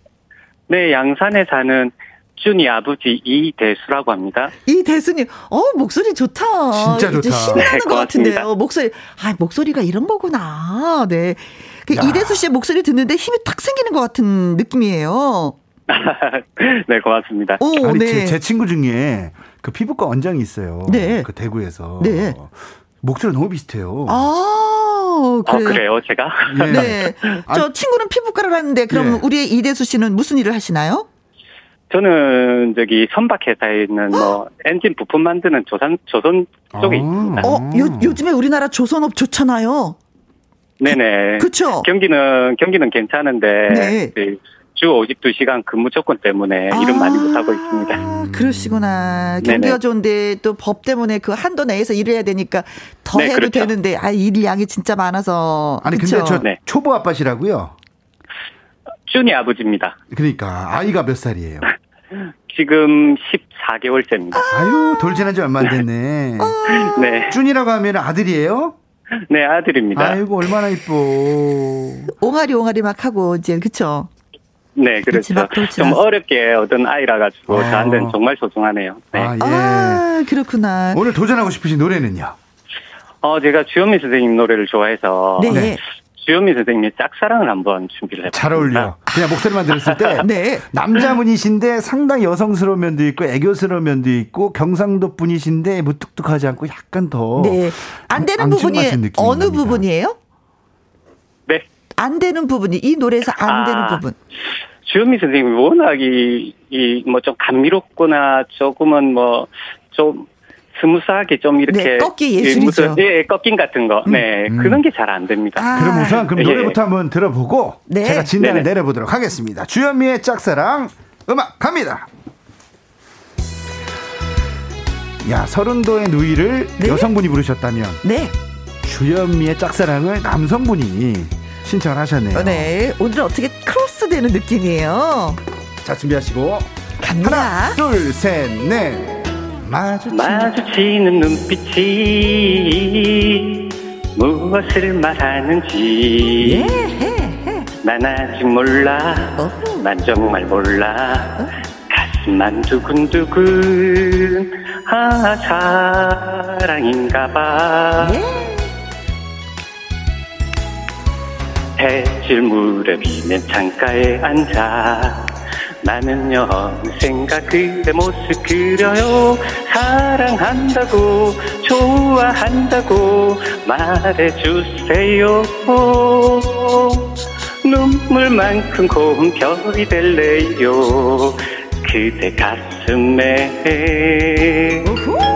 네, 양산에 사는 준이 아버지 이대수라고 합니다. 이대수님, 어 목소리 좋다. 진짜 좋다. 신나는 네, 것 같은데요. 목소리, 아 목소리가 이런 거구나. 네. 그 이대수 씨의 목소리 듣는데 힘이 탁 생기는 것 같은 느낌이에요. <laughs> 네, 고맙습니다. 오, 아니, 네. 제, 제, 친구 중에 그 피부과 원장이 있어요. 네. 그 대구에서. 네. 목소리 너무 비슷해요. 아, 그래. 어, 그래요, 제가? 네. 네. <laughs> 저 아, 친구는 피부과를 하는데 그럼 네. 우리 이대수 씨는 무슨 일을 하시나요? 저는 저기 선박 회사에 있는 뭐 엔진 부품 만드는 조선 조선 쪽에 아. 있습니다. 어, 요, 요즘에 우리나라 조선업 좋잖아요. 네네. 그렇죠. 경기는 경기는 괜찮은데 네. 그주 52시간 근무 조건 때문에 아, 일은 많이 못하고 있습니다. 그러시구나. 경기가 네네. 좋은데 또 법 때문에 그 한도 내에서 일을 해야 되니까 더 네, 해도 그렇죠. 되는데 아, 일 양이 진짜 많아서. 아니 그쵸? 근데 저 네. 초보 아빠시라고요? 준이 아버지입니다. 그러니까 아이가 몇 살이에요? <laughs> 지금 14개월째입니다. 아유, 돌 지난 지 얼마 안 됐네. 네. 준이라고 하면 아들이에요? 네, 아들입니다. 아이고, 얼마나 이뻐. 옹알이 옹알이 막 하고, 이제, 그쵸? 네, 그렇죠. 좀 어렵게 얻은 아이라 가지고 아. 저한테는 정말 소중하네요. 네. 아, 예. 아, 그렇구나. 오늘 도전하고 싶으신 노래는요? 어, 제가 주현미 선생님 노래를 좋아해서 네. 네. 주현미 선생님의 짝사랑을 한번 준비를 해봤습니다. 잘 어울려. 그냥 목소리만 들었을 때 <laughs> 네. 남자분이신데 상당히 여성스러운 면도 있고 애교스러운 면도 있고 경상도 분이신데 무뚝뚝하지 않고 약간 더 네. 안 되는 부분이 어느. 부분이에요? 네. 안 되는 부분이 이 노래에서 안 아, 되는 부분. 주현미 선생님이 워낙 이, 이, 뭐 좀 감미롭거나 조금은 뭐, 좀 스무스하게 좀 이렇게 네, 꺾기 예술이죠. 예, 예, 꺾기 같은 거. 음. 네, 음. 그런 게 잘 안 됩니다. 아. 그럼 우선 그럼 예. 노래부터 한번 들어보고 네. 제가 진단을 네네. 내려보도록 하겠습니다. 주현미의 짝사랑 음악 갑니다. 야, 설운도의 누이를 네? 여성분이 부르셨다면 네. 주현미의 짝사랑을 남성분이 신청을 하셨네요. 어, 네. 오늘은 어떻게 크로스 되는 느낌이에요. 자, 준비하시고 갑니다. 하나, 둘, 셋, 넷. 마주치는, 마주치는 눈빛이 무엇을 말하는지 예, 난 아직 몰라 어후. 난 정말 몰라 어? 가슴만 두근두근 아 사랑인가 봐 예. 해질 무렵이면 창가에 앉아. 나는요 언젠가 그대 모습 그려요. 사랑한다고 좋아한다고 말해주세요. 눈물만큼 고운 별이 될래요. 그대 가슴에. 아,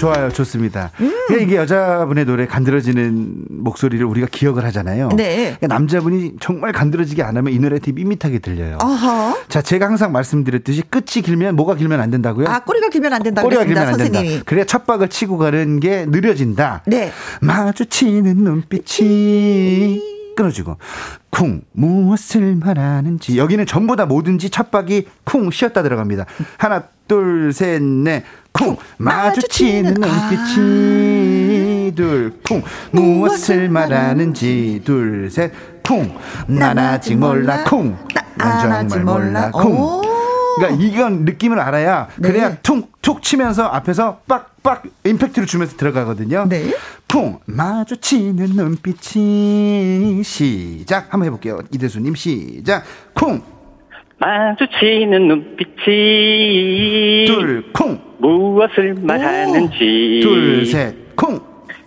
좋아요. 좋습니다. 음. 이게 여자분의 노래 간드러지는 목소리를 우리가 기억을 하잖아요. 네. 그러니까 남자분이 정말 간드러지게 안 하면 이 노래 되게 밋밋하게 들려요. 어허. 자, 제가 항상 말씀드렸듯이 끝이 길면 뭐가 길면 안 된다고요? 아, 꼬리가 길면 안 된다고 꼬리가 길면 안 선생님이. 된다. 그래야 첫 박을 치고 가는 게 느려진다. 네. 마주치는 눈빛이 끊어지고 쿵 무엇을 말하는지 여기는 전부 다 뭐든지 첫박이 쿵 쉬었다 들어갑니다. 하나 둘 셋 넷 쿵 마주치는 눈빛이 아. 둘쿵 무엇을 말하는지 둘셋 쿵. 난 아직 몰라 쿵난 정말 몰라. 쿵 그러니까 이건 느낌을 알아야 그래야 네. 퉁툭 치면서 앞에서 빡빡 임팩트를 주면서 들어가거든요. 네. 쿵 마주치는 눈빛이. 시작. 한번 해볼게요. 이대수님 시작. 쿵. 마주치는 눈빛이. 둘쿵. 무엇을 말하는지. 둘셋쿵.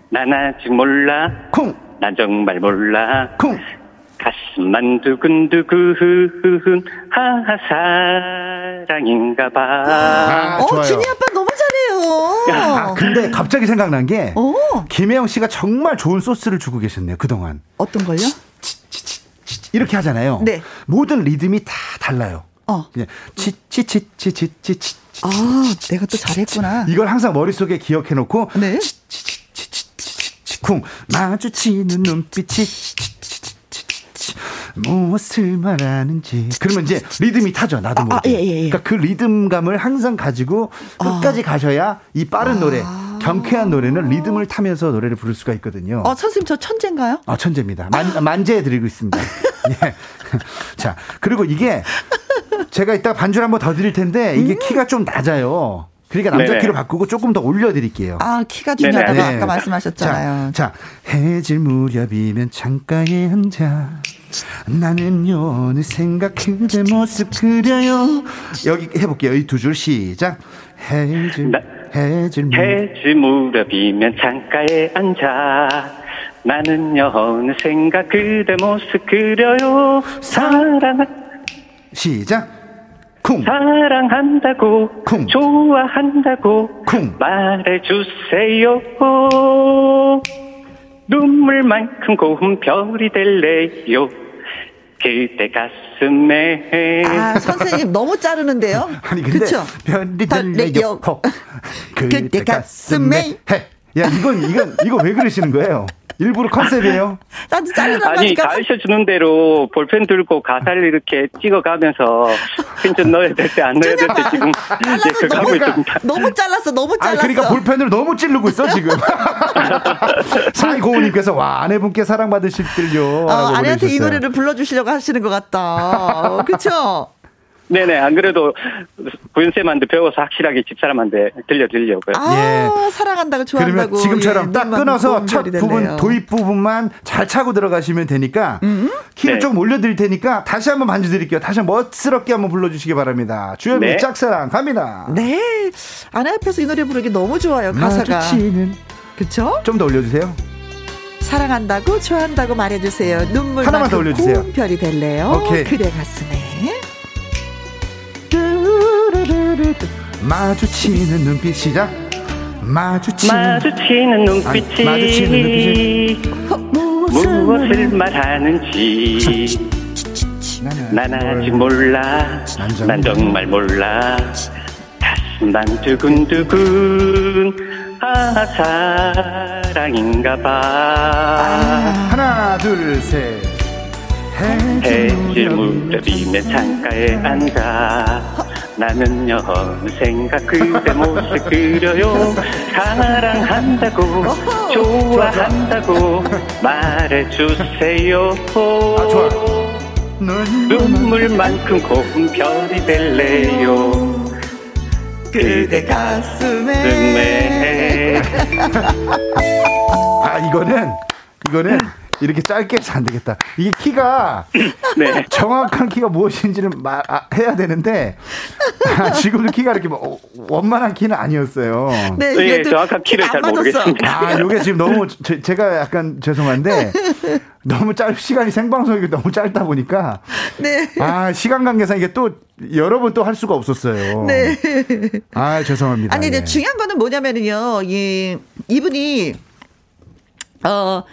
난 아직 몰라. 쿵. 난 정말 몰라. 쿵 가슴만 두근두근 하하 사랑인가 봐. 아, 어, 준이 아빠 너무 잘해요. 아, 근데 갑자기 생각난 게 오. 김혜영 씨가 정말 좋은 소스를 주고 계셨네요 그동안. 어떤 걸요? 이렇게 하잖아요. 네. 모든 리듬이 다 달라요. 어. 치치치치치치치. 아, 내가 또 잘했구나. 이걸 항상 머릿속에 기억해 놓고 네. 쿵 마주치는 눈빛이 무엇을 말하는지. 그러면 이제 리듬이 타죠. 나도 모르게. 아, 예, 예, 예. 그러니까 그 리듬감을 항상 가지고 끝까지 아. 가셔야 이 빠른 아. 노래, 경쾌한 노래는 리듬을 타면서 노래를 부를 수가 있거든요. 어, 선생님 저 천재인가요? 아, 천재입니다. 만, 만재해 드리고 있습니다. <laughs> 예. <laughs> 자, 그리고 이게 제가 이따 반주를 한번 더 드릴 텐데 이게 음. 키가 좀 낮아요. 그러니까 남자 네네. 키로 바꾸고 조금 더 올려드릴게요. 아 키가 중요하다고 네네. 아까 말씀하셨잖아요. 자, 자 해질 무렵이면 창가에 앉아 나는요 어느샌가 그대 모습 그려요. 여기 해볼게요. 이 두 줄 시작. 해질 나, 해질 무렵 해질 무렵이면 창가에 앉아 나는요 어느샌가 그대 모습 그려요. 사랑 시작. 쿵. 사랑한다고 쿵. 좋아한다고 쿵. 말해주세요 눈물만큼 고운 별이 될래요 그대 가슴에. 아, 선생님 너무 자르는데요? <laughs> 아니, 근데. 그쵸? 별이 들려요. 그대 <laughs> 가슴에. 해. 야, 이건, 이건, 이거 왜 그러시는 거예요? 일부러 컨셉이에요? <laughs> 나도 잘라 아니, 가르쳐 주는 대로 볼펜 들고 가사를 이렇게 찍어가면서 펜좀 넣어야 될 때, 안 넣어야 될 때 지금 이제 하고 있습니다. 너무 잘랐어, 너무 잘랐어. 아 그러니까 볼펜으로 너무 찌르고 있어, 지금. <laughs> 사이고우님께서, 와, 아내분께 사랑받으실 들요. 어, 아내한테 이 노래를 불러주시려고 하시는 것 같다. 그쵸? 네네, 안 그래도 구윤쌤한테 배워서 확실하게 집사람한테 들려드리려고요. 아, 예. 사랑한다고 좋아한다고. 그러면 지금처럼 예, 딱 끊어서 첫 부분, 도입 부분만 잘 차고 들어가시면 되니까 음? 키를 네. 좀 올려드릴 테니까 다시 한번 반주드릴게요. 다시 한번 멋스럽게 한번 불러주시기 바랍니다. 주현미 네. 짝사랑 갑니다. 네. 아내 앞에서 이 노래 부르기 너무 좋아요, 가사가. 마주치는. 그쵸? 좀 더 올려주세요. 사랑한다고 좋아한다고 말해주세요. 눈물 하나만 더 올려주세요. 별이 될래요. 오케이. 그대 가슴에. 마주치는 눈빛 시작 마주치는, 마주치는 눈빛이 아니, 마주치는 눈빛이 무엇을 말하는지. 난 아직 몰라. 난 정말 몰라. 가슴만 두근두근. 아 사랑인가 봐. 아, 하나 둘셋. 해질 무렵이면 창가에 앉아 나는요 생각 그대 모습 그려요. 사랑한다고 좋아한다고 말해주세요. 눈물만큼 고운 별이 될래요. 그대 가슴에. <laughs> 아 이거는 이거는 이렇게 짧게 해서 안 되겠다. 이게 키가 <laughs> 네. 정확한 키가 무엇인지는 말, 아, 해야 되는데 아, 지금도 키가 이렇게 뭐, 원만한 키는 아니었어요. 네, 네 정확한 키를 잘 모르겠습니다. 아, 요게 지금 너무 제, 가 약간 죄송한데 너무 짧 시간이 생방송이 너무 짧다 보니까 네. 아 시간 관계상 이게 또 여러 번 또 할 수가 없었어요. 네. 아 죄송합니다. 아니 근데 네. 중요한 거는 뭐냐면은요, 이 이분이 어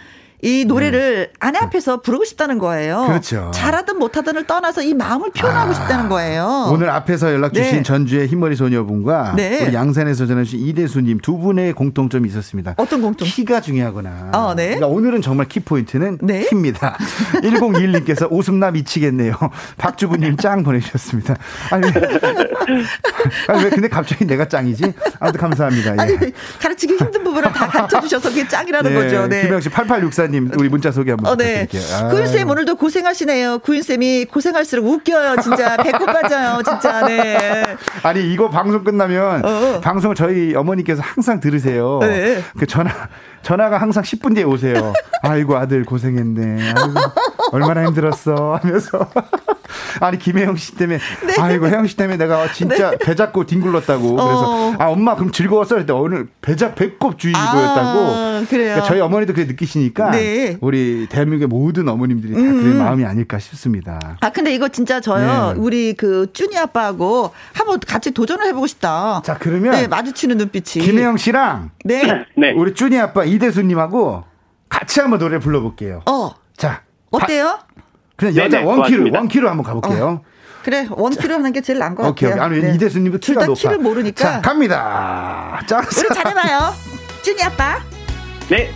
이 노래를 음. 아내 앞에서 부르고 싶다는 거예요. 그렇죠. 잘하든 못하든을 떠나서 이 마음을 표현하고 아, 싶다는 거예요. 오늘 앞에서 연락 주신 네. 전주의 흰머리 소녀분과 네. 우리 양산에서 전해주신 이대수님 두 분의 공통점이 있었습니다. 어떤 공통? 키가 중요하거나. 어, 네. 그러니까 오늘은 정말 키 포인트는 네. 키입니다. <laughs> 1021님께서 웃음나 미치겠네요. 박주부님 짱 보내주셨습니다. 아니, 아니 왜 근데 갑자기 내가 짱이지? 아무튼 감사합니다. 예. 아니 가르치기 힘든 부분을 다 가르쳐 주셔서 그게 짱이라는 네. 거죠. 네. 김영 씨 8864. 님 우리 문자 소개 한번 어, 네. 부탁드릴게요. 아. 구윤 쌤 오늘도 고생하시네요. 구윤 쌤이 고생할수록 웃겨요. 진짜 배꼽 빠져요. 진짜 네. 아니 이거 방송 끝나면 어. 방송 저희 어머니께서 항상 들으세요. 네. 그 전화 전화가 항상 10분 뒤에 오세요. 아이고 아들 고생했네. 아이고, 얼마나 힘들었어 하면서 <laughs> 아니 김혜영 씨 때문에 네. 아이고 혜영 씨 때문에 내가 진짜 네. 배 잡고 뒹굴렀다고 어. 그래서 아 엄마 그럼 즐거웠어 그랬더니 오늘 배잡 배꼽 주의보였다고 아, 그래요. 그러니까 저희 어머니도 그렇게 느끼시니까 네. 우리 대한민국의 모든 어머님들이 다 음. 그런 마음이 아닐까 싶습니다. 아 근데 이거 진짜 저요 네. 우리 그 쭈니 아빠하고 한번 같이 도전을 해보고 싶다. 자 그러면 네, 마주치는 눈빛이 김혜영 씨랑 네. <laughs> 네. 우리 쭈니 아빠 이대수님하고 같이 한번 노래 불러볼게요. 어. 자 어때요? 그냥 여자 네네, 원키로 원키로 한번 가볼게요. 어. 그래 원키로 하는 게 제일 나은 것 오케이, 같아요. 오케이. 아니 네. 이대수님도 키가 높아. 키를 모르니까. 자 갑니다. 자 우리 잘해봐요. <laughs> 쭈니 아빠. 네.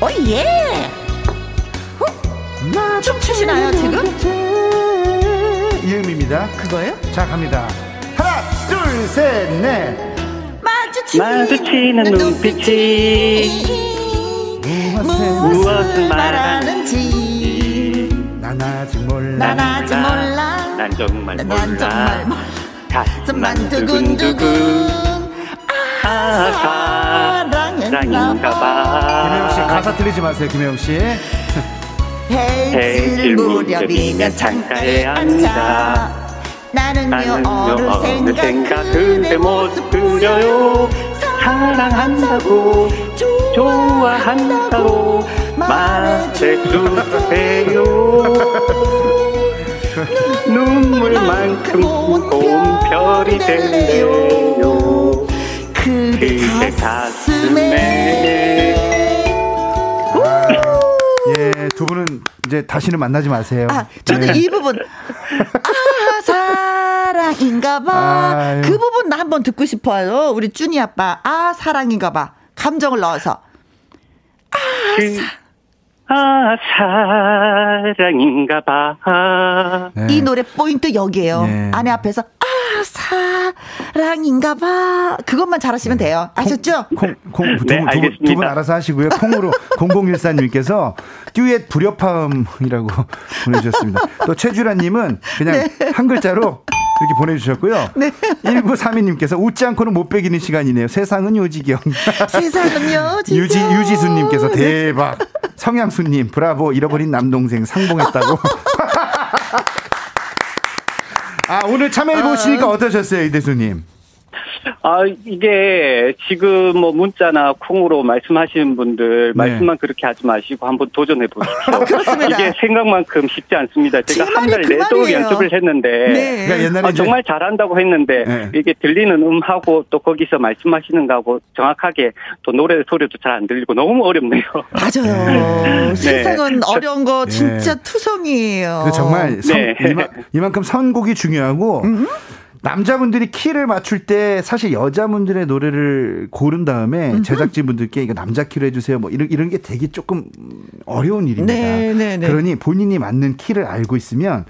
오예. 춤추시나요 지금? 이음입니다. 그거예요? 자 갑니다. 하나 둘 셋 넷. 마주치는 눈빛이 무엇을 말하는지. 난 아직 몰라. 난 아직 몰라. 난 정말 몰라. 난 정말 몰라. 가슴만 두근두근. 아 사랑인가봐. 김혜영 씨 가사 틀리지 마세요 김혜영 씨. 해질 무렵이면 창가에 앉아. 나는요 어느 생각 그대 모습 그려요. 사랑한다고 좋아한다고 말해주세요 <laughs> 눈물만큼 고운 별이 될래요 그대 가슴에 예. 이제 다시는 만나지 마세요. 아, 저는 네. 이 부분. 아, 사랑인가 봐. 그 부분 나 한번 듣고 싶어요. 우리 쭈니 아빠. 아, 사랑인가 봐. 감정을 넣어서. 아, 그, 아, 사랑인가 봐. 네. 이 노래 포인트 여기에요. 네. 아내 앞에서 아, 사랑인가 봐. 그것만 잘하시면 네. 돼요. 아셨죠? 콩, 콩, 두, 네, 두, 두, 분 알아서 하시고요. 콩으로 0014님께서 듀엣 불협화음이라고 <laughs> 보내주셨습니다. 또 최주라님은 그냥 네. 한 글자로 이렇게 보내주셨고요. 네. 1932님께서 웃지 않고는 못 베기는 시간이네요. 세상은 요지경. <laughs> 세상은요, 유지, 유지수님께서 네. 대박. 성향수님, 브라보, 잃어버린 남동생 상봉했다고. <laughs> 아, 오늘 참여해 보시니까 아. 어떠셨어요, 이대수님? 아, 이게 지금 뭐 문자나 콩으로 말씀하시는 분들 네. 말씀만 그렇게 하지 마시고 한번 도전해 보십시오. <laughs> 그렇습니다. 이게 생각만큼 쉽지 않습니다. 제가 한 달 내도록 연습을 했는데 네. 그러니까 옛날에 아, 정말 잘한다고 했는데 네. 이게 들리는 음하고 또 거기서 말씀하시는 거하고 정확하게 또 노래 소리도 잘 안 들리고 너무 어렵네요. <laughs> 맞아요. 네. 세상은 어려운 거 진짜 네. 투성이에요. 정말 성, 네. 이만, 이만큼 선곡이 중요하고 음? 남자분들이 키를 맞출 때 사실 여자분들의 노래를 고른 다음에 제작진분들께 이거 남자 키로 해주세요. 뭐 이런 이런 게 되게 조금 어려운 일입니다. 네, 네, 네. 그러니 본인이 맞는 키를 알고 있으면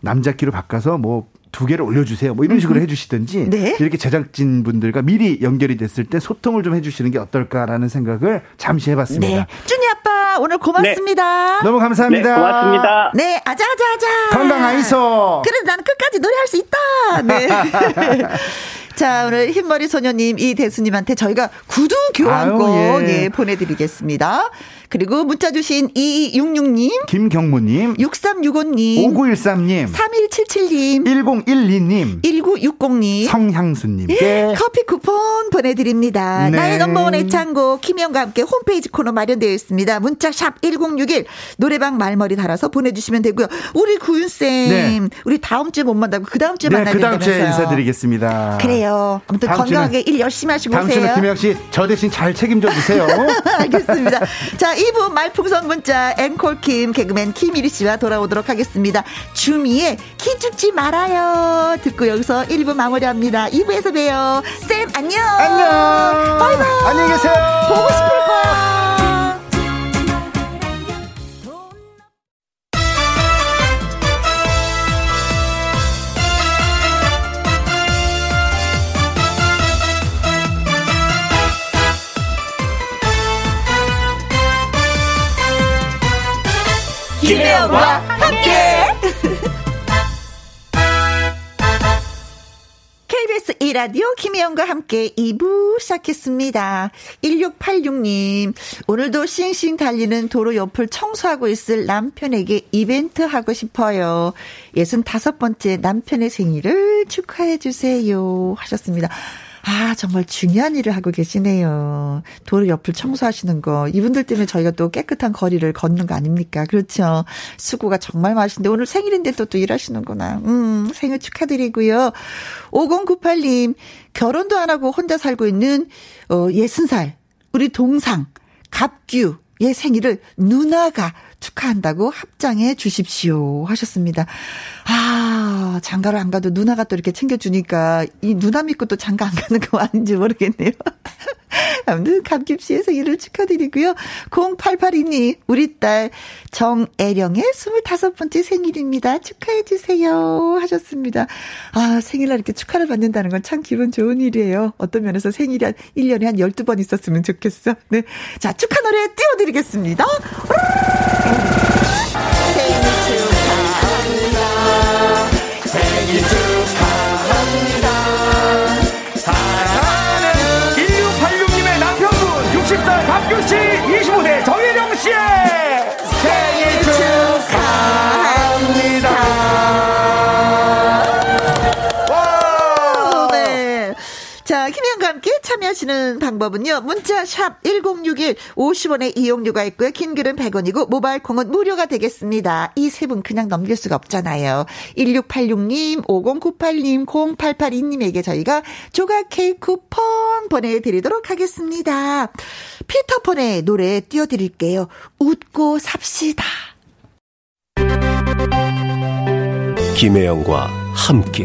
남자 키로 바꿔서 뭐 두 개를 올려주세요. 뭐 이런 식으로 해주시든지 네. 이렇게 제작진 분들과 미리 연결이 됐을 때 소통을 좀 해주시는 게 어떨까라는 생각을 잠시 해봤습니다. 네. 준이 아빠 오늘 고맙습니다. 네. 너무 감사합니다. 네, 고맙습니다. 네, 아자아자아자. 건강하이소. 그래도 나는 끝까지 노래할 수 있다. 네. <laughs> 자, 오늘 흰머리 소녀님 이 대수님한테 저희가 구두 교환권 아유, 예. 예, 보내드리겠습니다. 그리고 문자 주신 2266님, 김경무님, 6365님, 5913님, 3177님, 1012님, 1960님, 성향수님께 커피 쿠폰 보내드립니다. 네. 나의 넘버원 애창곡 김영과 함께 홈페이지 코너 마련되어 있습니다. 문자 샵 1061, 노래방 말머리 달아서 보내주시면 되고요. 우리 구윤쌤, 네. 우리 다음 주에 못 만나고 그 다음 주에 네, 만나야 그 다음 주에 인사드리겠습니다. 그래요. 아무튼 건강하게 일 열심히 하시고 오세요. 다음 주는 김영 씨, 저 대신 잘 책임져 주세요. <laughs> 알겠습니다. 자, 2부 말풍선 문자 앵콜킴 개그맨 김일희 씨와 돌아오도록 하겠습니다. 주미의 기죽지 말아요. 듣고 여기서 1부 마무리합니다. 2부에서 봬요. 쌤 안녕. 안녕. 바이바이. 안녕히 계세요. 보고 싶을 거야. 김혜영과 함께. <laughs> KBS 1라디오 김혜영과 함께 2부 시작했습니다. 1686님, 오늘도 싱싱 달리는 도로 옆을 청소하고 있을 남편에게 이벤트 하고 싶어요. 65번째 남편의 생일을 축하해주세요. 하셨습니다. 아, 정말 중요한 일을 하고 계시네요. 도로 옆을 청소하시는 거. 이분들 때문에 저희가 또 깨끗한 거리를 걷는 거 아닙니까? 그렇죠. 수고가 정말 많으신데 오늘 생일인데 또, 또 일하시는구나. 음, 생일 축하드리고요. 5098님, 결혼도 안 하고 혼자 살고 있는, 어, 60살. 우리 동상, 갑규 의 생일을 누나가 축하한다고 합장해 주십시오 하셨습니다. 아, 장가를 안 가도 누나가 또 이렇게 챙겨주니까 이 누나 믿고 또 장가 안 가는 거 아닌지 모르겠네요. <laughs> 아무튼 감김씨의 생일을 축하드리고요. 0882님, 우리 딸 정애령의 25번째 생일입니다. 축하해주세요. 하셨습니다. 아, 생일날 이렇게 축하를 받는다는 건 참 기분 좋은 일이에요. 어떤 면에서 생일이 한 1년에 한 12번 있었으면 좋겠어. 네. 자, 축하 노래 띄워드리겠습니다. 참여하시는 방법은요. 문자 샵 1061, 50원의 이용료가 있고요. 긴 글은 100원이고 모바일 콩은 무료가 되겠습니다. 이 세 분 그냥 넘길 수가 없잖아요. 1686님, 5098님, 0882님에게 저희가 조각 케이크 쿠폰 보내드리도록 하겠습니다. 피터폰의 노래 띄워드릴게요. 웃고 삽시다. 김혜영과 함께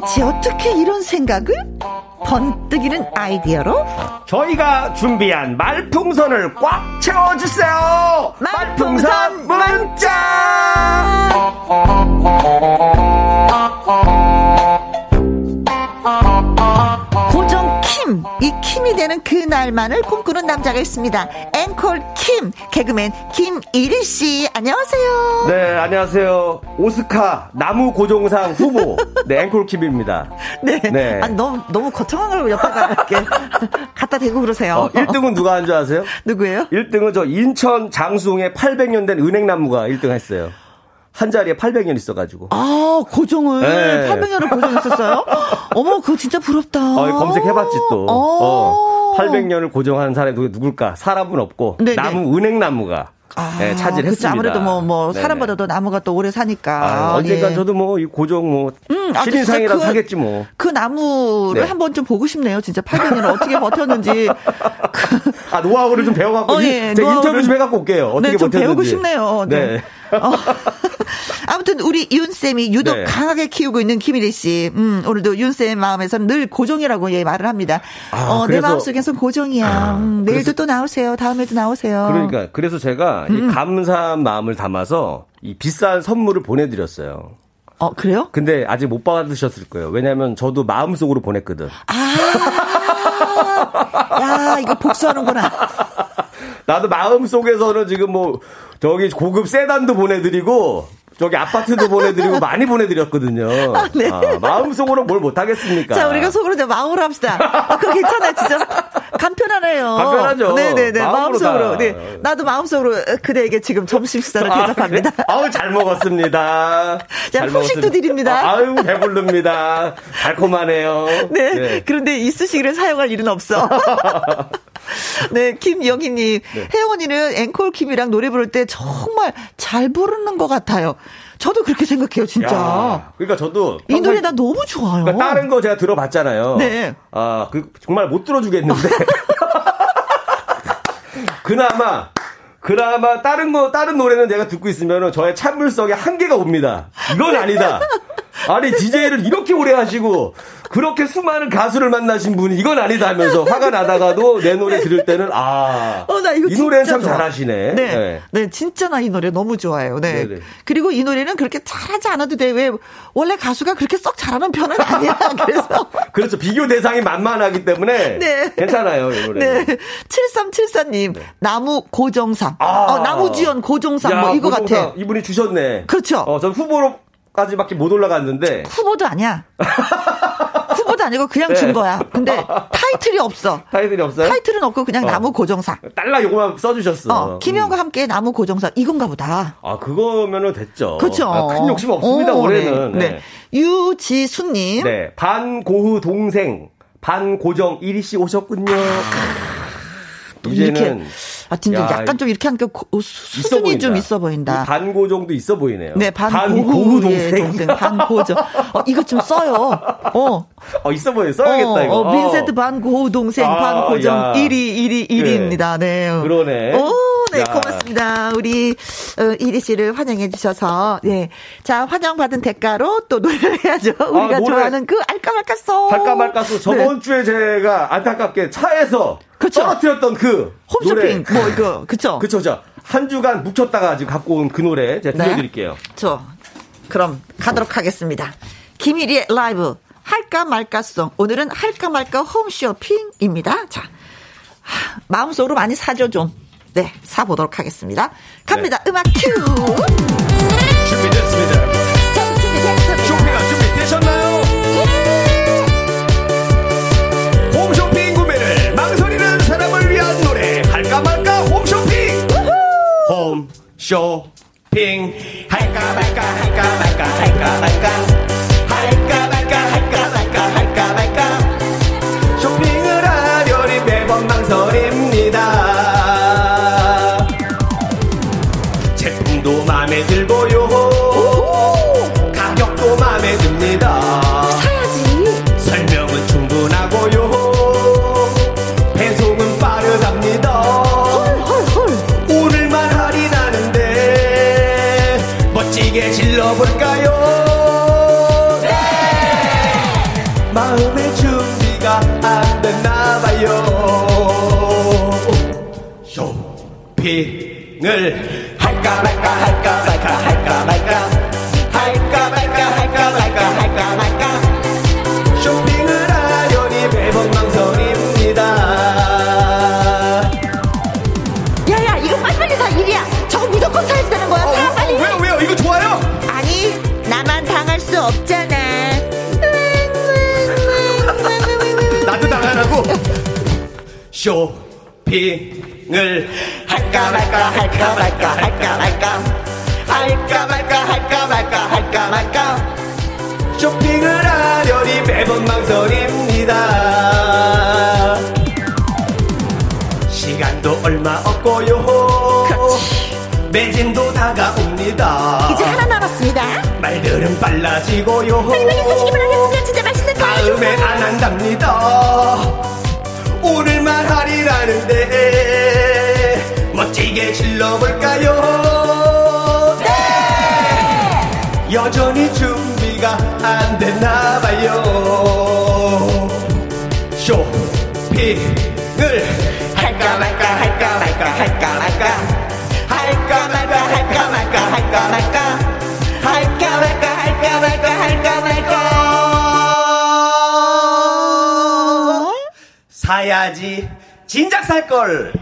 대체 어떻게 이런 생각을? 번뜩이는 아이디어로? 저희가 준비한 말풍선을 꽉 채워주세요! 말풍선 문자! 킴, 이 킴이 되는 그날만을 꿈꾸는 남자가 있습니다. 앵콜 킴, 개그맨 김일희 씨, 안녕하세요. 네, 안녕하세요. 오스카 나무 고종상 후보, 네, 앵콜 킴입니다. 네. 네. 아 너무, 너무 거창한 걸 옆에다 이렇게 <laughs> 갖다 대고 그러세요. 어, 1등은 누가 한 줄 아세요? 누구예요? 1등은 저 인천 장수홍에 800년 된 은행나무가 1등 했어요. 한 자리에 800년 있어가지고. 아, 고정을. 네. 800년을 고정했었어요? <laughs> 어머, 그거 진짜 부럽다. 어, 검색해봤지 또. 어. 800년을 어, 고정하는 사람이 누굴까? 사람은 없고, 네네. 나무, 은행나무가. 아, 네, 차지했습니다. 아무래도 뭐, 뭐, 사람보다도 나무가 또 오래 사니까. 아, 언젠간 예. 저도 뭐, 이 고정 뭐, 음, 아, 신인상이라도 그, 사겠지 뭐. 그 나무를 네. 한번 좀 보고 싶네요. 진짜 800년을 어떻게 버텼는지. <laughs> 아, 노하우를 좀 배워갖고. 어, 예, 제가 인터뷰 좀 해갖고 올게요. 어떻게 네, 좀 버텼는지. 배우고 싶네요. 네. 네. 어. <laughs> 아무튼 우리 윤쌤이 유독 네. 강하게 키우고 있는 김일희 씨. 음, 오늘도 윤쌤 마음에서는 늘 고정이라고 예, 말을 합니다. 아, 어, 내 마음속에서 고정이야. 아, 음, 내일도 그래서, 또 나오세요. 다음에도 나오세요. 그러니까 그래서 제가 음. 이 감사한 마음을 담아서 이 비싼 선물을 보내드렸어요. 어, 그래요? 근데 아직 못 받으셨을 거예요. 왜냐면 저도 마음속으로 보냈거든. 아. <laughs> 야, 이거 복수하는구나. 나도 마음속에서는 지금 뭐, 저기 고급 세단도 보내드리고, 저기 아파트도 보내드리고 많이 보내드렸거든요. 아, 네. 아, 마음속으로 뭘 못하겠습니까? 자, 우리가 속으로 이제 마음으로 합시다. 아, 그거 괜찮아요, 진짜. 간편하네요. 간편하죠. 네네네. 마음속으로. 네. 나도 마음속으로 그대에게 지금 점심 식사를 아, 대접합니다. 네. 아우, 잘 먹었습니다. <laughs> 자, 후식도 드립니다. 아, 아유, 배부릅니다. 달콤하네요. 네. 네. 그런데 이쑤시개를 사용할 일은 없어. <laughs> <laughs> 네, 김영희님. 네. 혜원이는 앵콜 킴이랑 노래 부를 때 정말 잘 부르는 것 같아요. 저도 그렇게 생각해요, 진짜. 야, 그러니까 저도 이 노래 나 너무 좋아요. 그러니까 다른 거 제가 들어봤잖아요. 네. 아, 그 정말 못 들어주겠는데. <laughs> 그나마 그나마 다른 거 다른 노래는 내가 듣고 있으면 저의 찬물성에 한계가 옵니다. 이건 아니다. 아니 DJ를 이렇게 오래 하시고 그렇게 수많은 가수를 만나신 분이 이건 아니다 하면서 화가 나다가도 내 노래 들을 때는 아, 어, 나 이거 이 노래는 참 좋아. 잘하시네. 네. 네. 네, 진짜 나 이 노래 너무 좋아요. 네. 네네. 그리고 이 노래는 그렇게 잘하지 않아도 돼. 왜 원래 가수가 그렇게 썩 잘하는 편은 아니야. <laughs> 그래서 그렇죠. 비교 대상이 만만하기 때문에 네. 괜찮아요, 이 노래. 네. 7374님. 네. 나무 고정상. 아. 어, 나무지연 고정상 야, 뭐 이거 고정상. 같아. 이분이 주셨네. 그렇죠. 어, 전 후보로 까지밖에 못 올라갔는데 후보도 아니야. <laughs> 후보도 아니고 그냥 네. 준 거야. 근데 타이틀이 없어. 타이틀이 없어요? 타이틀은 없고 그냥 어. 나무 고정상. 딸라 요거만 써주셨어. 어, 김영과 음. 함께 나무 고정상 이건가 보다. 아 그거면은 됐죠. 그렇죠. 아, 큰 욕심 없습니다 오, 올해는. 네. 네. 유지수님. 네. 반고흐 동생 반고정 이리 씨 오셨군요. 이제는 아 진짜 야, 약간 좀 이렇게 하니까 고, 수준이 좀 있어 보인다. 반고 정도 있어 보이네요. 네, 반고고 동생. 동생. 반고죠. 어, 이거 좀 써요. 어. 어 있어 보여. 써야겠다 어, 이거. 어, 빈센트 반고 동생 아, 반고정 1위 1위 1위입니다. 네. 그러네. 오, 네, 야. 고맙습니다. 우리 어, 이리 씨를 환영해 주셔서 네. 자, 환영받은 대가로 또 노래를 해야죠. 아, 우리가 아, 좋아하는 그 알까 말까 송. 알까 말까 송. 저번 네. 주에 제가 안타깝게 차에서 그쵸. 떨어뜨렸던 그 홈쇼핑 노래. 뭐 이거 <laughs> 그쵸 그쵸 한 주간 묵혔다가 지금 갖고 온 그 노래 제가 네. 들려드릴게요. 저 그럼 가도록 하겠습니다. 김일희의 라이브 할까 말까송 오늘은 할까 말까 홈쇼핑입니다. 자 마음속으로 많이 사줘 좀. 네 사보도록 하겠습니다. 갑니다. 네. 음악 큐. 빨리 빨리 진짜 맛있는 거 다음에 안 한답니다. 오늘만 하리라는데 멋지게 질러볼까요? 네! 여전히 준비가 안 됐나봐요. 쇼핑을 할까 말까 할까 말까 할까 말까 할까 말까 할까 말까 할까 말까 할까 사야지. 진작 살 걸.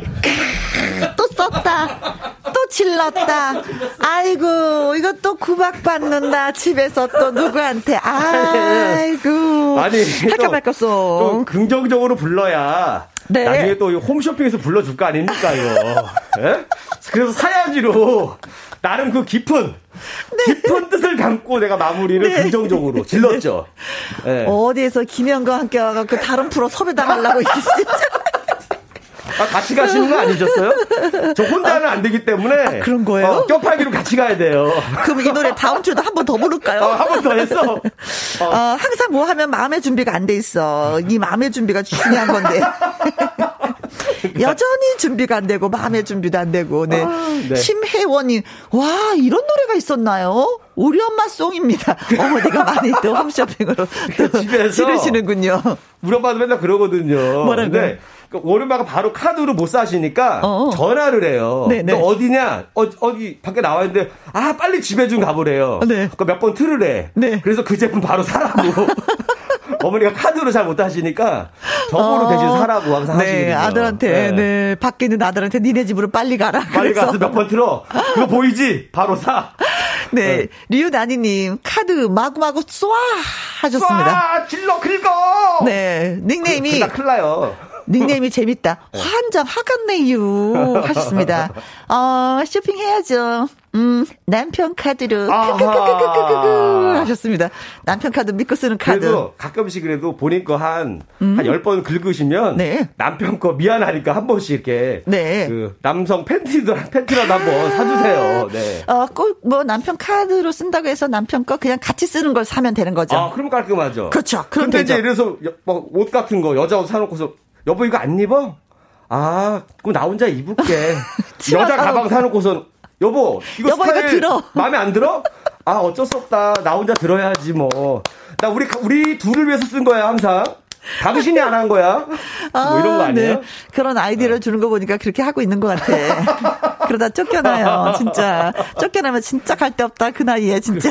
또 썼다. 또 질렀다. 아이고 이거 또 구박받는다. 집에서 또 누구한테. 아이고. 아니 할까 말까 써 긍정적으로 불러야 네. 나중에 또 홈쇼핑에서 불러줄 거 아닙니까, 이거. 예? 그래서 사야 지로 나름 그 깊은 네. 깊은 뜻을 담고 내가 마무리를 네. 긍정적으로 질렀죠. 네. 어디에서 김현과 함께 와갖고 다른 프로 섭외당하려고 진짜. 아, 같이 가시는 거 아니셨어요? 저 혼자는 안 되기 때문에. 아, 그런 거예요? 어, 껴팔기로 같이 가야 돼요. 그럼 이 노래 다음 주도 한 번 더 부를까요? 어, 한번 더 했어. 어. 어. 항상 뭐 하면 마음의 준비가 안 돼 있어. 이 마음의 준비가 중요한 건데. <laughs> 여전히 준비가 안 되고 마음의 준비도 안 되고. 네. 아, 네. 심혜원이 와 이런 노래가 있었나요? 우리 엄마 송입니다. 어머니가 많이 또 홈쇼핑으로 또 집에서 지르시는군요. 우리 엄마도 맨날 그러거든요. 뭐라고? 네. 오른마가 바로 카드로 못 사시니까 어어. 전화를 해요. 네네. 너 어디냐? 어, 어디 밖에 나와 있는데 아 빨리 집에 좀 가보래요. 네. 몇번 틀으래. 네. 그래서 그 제품 바로 사라고. <laughs> 어머니가 카드로 잘 못 하시니까 정보로 어, 대신 사라고 항상 네, 하시거든요. 아들한테 네. 네. 밖에 있는 아들한테 니네 집으로 빨리 가라. 빨리 그래서. 가서 몇 번 틀어. 그거 보이지? 바로 사. 네, 네. 리우나니님 카드 마구마구 쏴 하셨습니다. 쏴 질러 긁어. 네, 닉네임이 그, 큰일 나요. 닉네임이 재밌다. 네. 환장 화갔네요. 하셨습니다. 어, 쇼핑해야죠. 음, 남편 카드로 크크크크크크크 하셨습니다. 남편 카드 믿고 쓰는 카드. 그래도 가끔씩 그래도 본인 거 한한 10번 음. 긁으시면 네. 남편 거 미안하니까 한 번씩 이렇게 네. 그 남성 팬티도 팬티라도 한번 사 주세요. 네. 어, 꼭 뭐 남편 카드로 쓴다고 해서 남편 거 그냥 같이 쓰는 걸 사면 되는 거죠. 아, 그럼 깔끔하죠. 그렇죠. 그럼 근데 되죠. 이제 이래서 뭐 옷 같은 거 여자 옷 사놓고서 여보 이거 안 입어? 아, 그럼 나 혼자 입을게. <laughs> 여자 가방 사놓고선 여보 이거 여보, 스타일 이거 들어. 마음에 안 들어? 아 어쩔 수 없다. 나 혼자 들어야지 뭐. 나 우리 우리 둘을 위해서 쓴 거야 항상. 당신이 안 한 거야? 아, 뭐 이런 거 아. 아니에요? 네. 그런 아이디어를 네. 주는 거 보니까 그렇게 하고 있는 것 같아. <laughs> 그러다 쫓겨나요, 진짜. 쫓겨나면 진짜 갈 데 없다, 그 나이에, 진짜.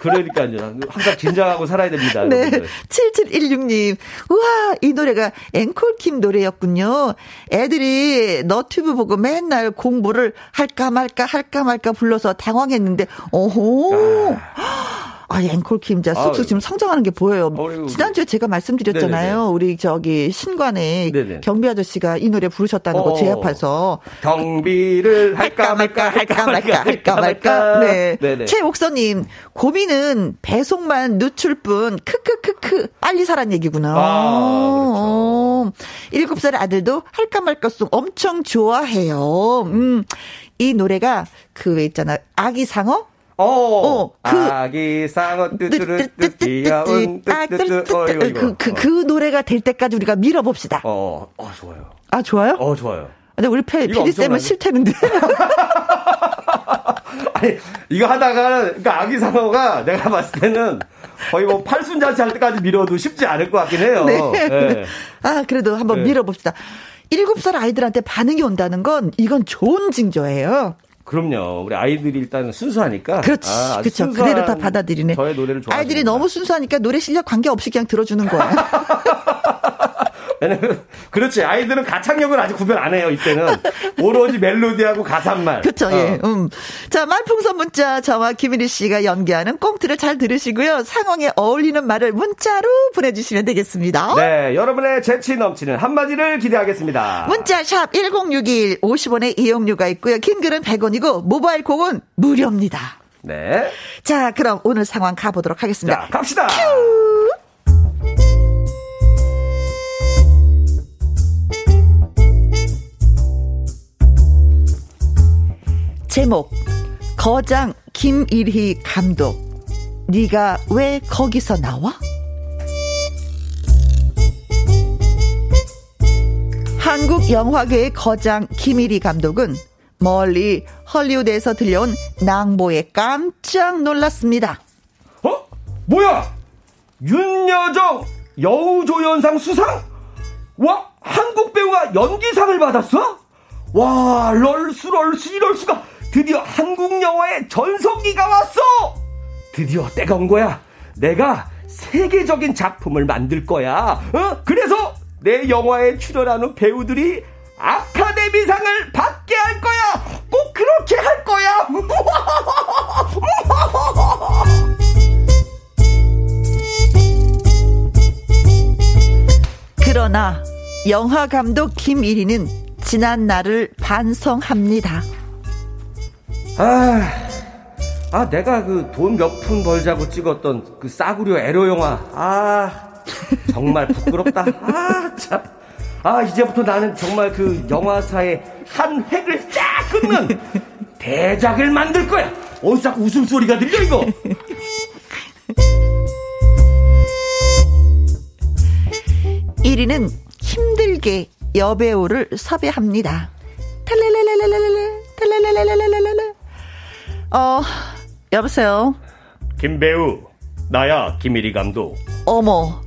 그, 그러니까요. 항상 긴장하고 살아야 됩니다. 네. 여러분들. 7716님. 우와, 이 노래가 앵콜킴 노래였군요. 애들이 너튜브 보고 맨날 공부를 할까 말까 할까 말까 불러서 당황했는데, 오호. 아. 아, 앵콜 김자 쑥쑥 아, 지금 성장하는 게 보여요. 어, 지난주에 제가 말씀드렸잖아요. 네네네. 우리 저기 신관에 네네. 경비 아저씨가 이 노래 부르셨다는 어, 거제 앞에서. 경비를 할까 말까 할까 말까 할까 말까. 네. 네네. 최옥선님 고민은 배송만 늦출 뿐 크크크크 빨리 사란 얘기구나. 아, 그렇죠. 7살 아들도 할까 말까 송 엄청 좋아해요. 음. 이 노래가 그 있잖아 아기 상어 어, 어 그, 아기 상어 뚜뚜뚜뚜 귀여운 뚜뚜뚜 그, 그, 그 노래가 될 때까지 우리가 밀어봅시다. 어, 어, 좋아요. 아, 좋아요? 어, 좋아요. 근데 우리 패, 피디쌤은 싫다는데. <laughs> 아니, 이거 하다가, 그러니까 아기 상어가 내가 봤을 때는 거의 뭐 팔순잔치 할 때까지 밀어도 쉽지 않을 것 같긴 해요. 네. 네. 아, 그래도 한번 네. 밀어봅시다. 7살 아이들한테 반응이 온다는 건 이건 좋은 징조예요. 그럼요. 우리 아이들이 일단 순수하니까. 그렇지. 아, 그렇죠. 그대로 다 받아들이네. 저의 노래를 좋아. 아이들이 너무 순수하니까 노래 실력 관계 없이 그냥 들어주는 거야. <laughs> 그렇지. 아이들은 가창력을 아직 구별 안 해요, 이때는. 오로지 멜로디하고 가사말. 그렇죠. 어. 예. 음. 자, 말풍선 문자 저와 김일희 씨가 연기하는 꽁트를 잘 들으시고요. 상황에 어울리는 말을 문자로 보내주시면 되겠습니다. 네. 여러분의 재치 넘치는 한마디를 기대하겠습니다. 문자 샵 1061, 50원의 이용료가 있고요. 긴 글은 100원이 고, 모바일 콩은 무료입니다. 네. 자, 그럼 오늘 상황 가보도록 하겠습니다. 자, 갑시다. 큐! 제목 거장 김일희 감독 네가 왜 거기서 나와? 한국 영화계의 거장 김일희 감독은 멀리 헐리우드에서 들려온 낭보에 깜짝 놀랐습니다. 어? 뭐야? 윤여정 여우조연상 수상? 와, 한국 배우가 연기상을 받았어? 와, 럴수, 럴수, 이럴 수가. 드디어 한국 영화의 전성기가 왔어! 드디어 때가 온 거야. 내가 세계적인 작품을 만들 거야. 어? 그래서 내 영화에 출연하는 배우들이 아카데미상을 받게 할 거야. 꼭 그렇게 할 거야. <laughs> 그러나 영화 감독 김일희는 지난 날을 반성합니다. 아, 아 내가 그 돈 몇 푼 벌자고 찍었던 그 싸구려 에로 영화. 아, 정말 부끄럽다. 아, 참. 아, 이제부터 나는 정말 그 영화사의 한 획을 쫙 끊는 <laughs> 대작을 만들 거야. 어디서 자꾸 웃음소리가 들려, 이거? 이리는 힘들게 여배우를 섭외합니다. 탈레레레레레레레. 어, 여보세요? 김배우, 나야, 김일희 감독. 어머,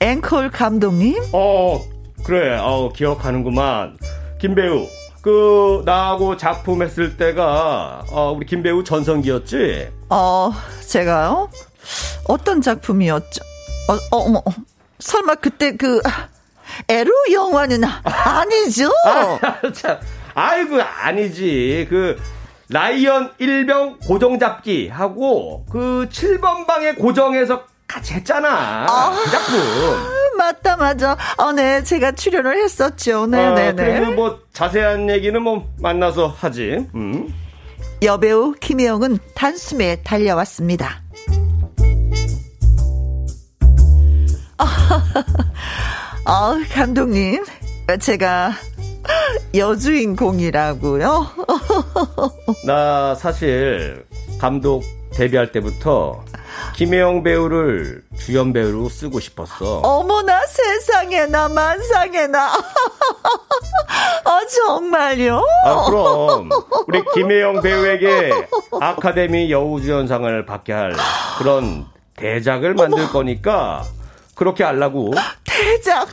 앵콜 감독님? 어, 그래, 어, 기억하는구만. 김배우, 그, 나하고 작품 했을 때가, 어, 우리 김배우 전성기였지? 어, 제가요? 어떤 작품이었죠? 어, 어, 어머, 설마 그때 그, 에로 영화는 아니죠? <laughs> 아, 참. 아이고, 아니지. 그, 라이언 일병 고정 잡기 하고, 그 7번 방에 고정해서 같이 했잖아. 아, 그 작품. 맞다, 맞아. 어, 네. 제가 출연을 했었죠. 네네네. 어, 네, 그리고 네. 뭐, 자세한 얘기는 뭐, 만나서 하지. 음. 여배우 김혜영은 단숨에 달려왔습니다. 아, <laughs> 감독님. 제가 여주인공이라고요? <laughs> 나 사실 감독 데뷔할 때부터 김혜영 배우를 주연 배우로 쓰고 싶었어. 어머나 세상에 나 만상에 나. <laughs> 아 정말요? 아 그럼 우리 김혜영 배우에게 아카데미 여우주연상을 받게 할 그런 대작을 만들 어머. 거니까 그렇게 하려고. 대작.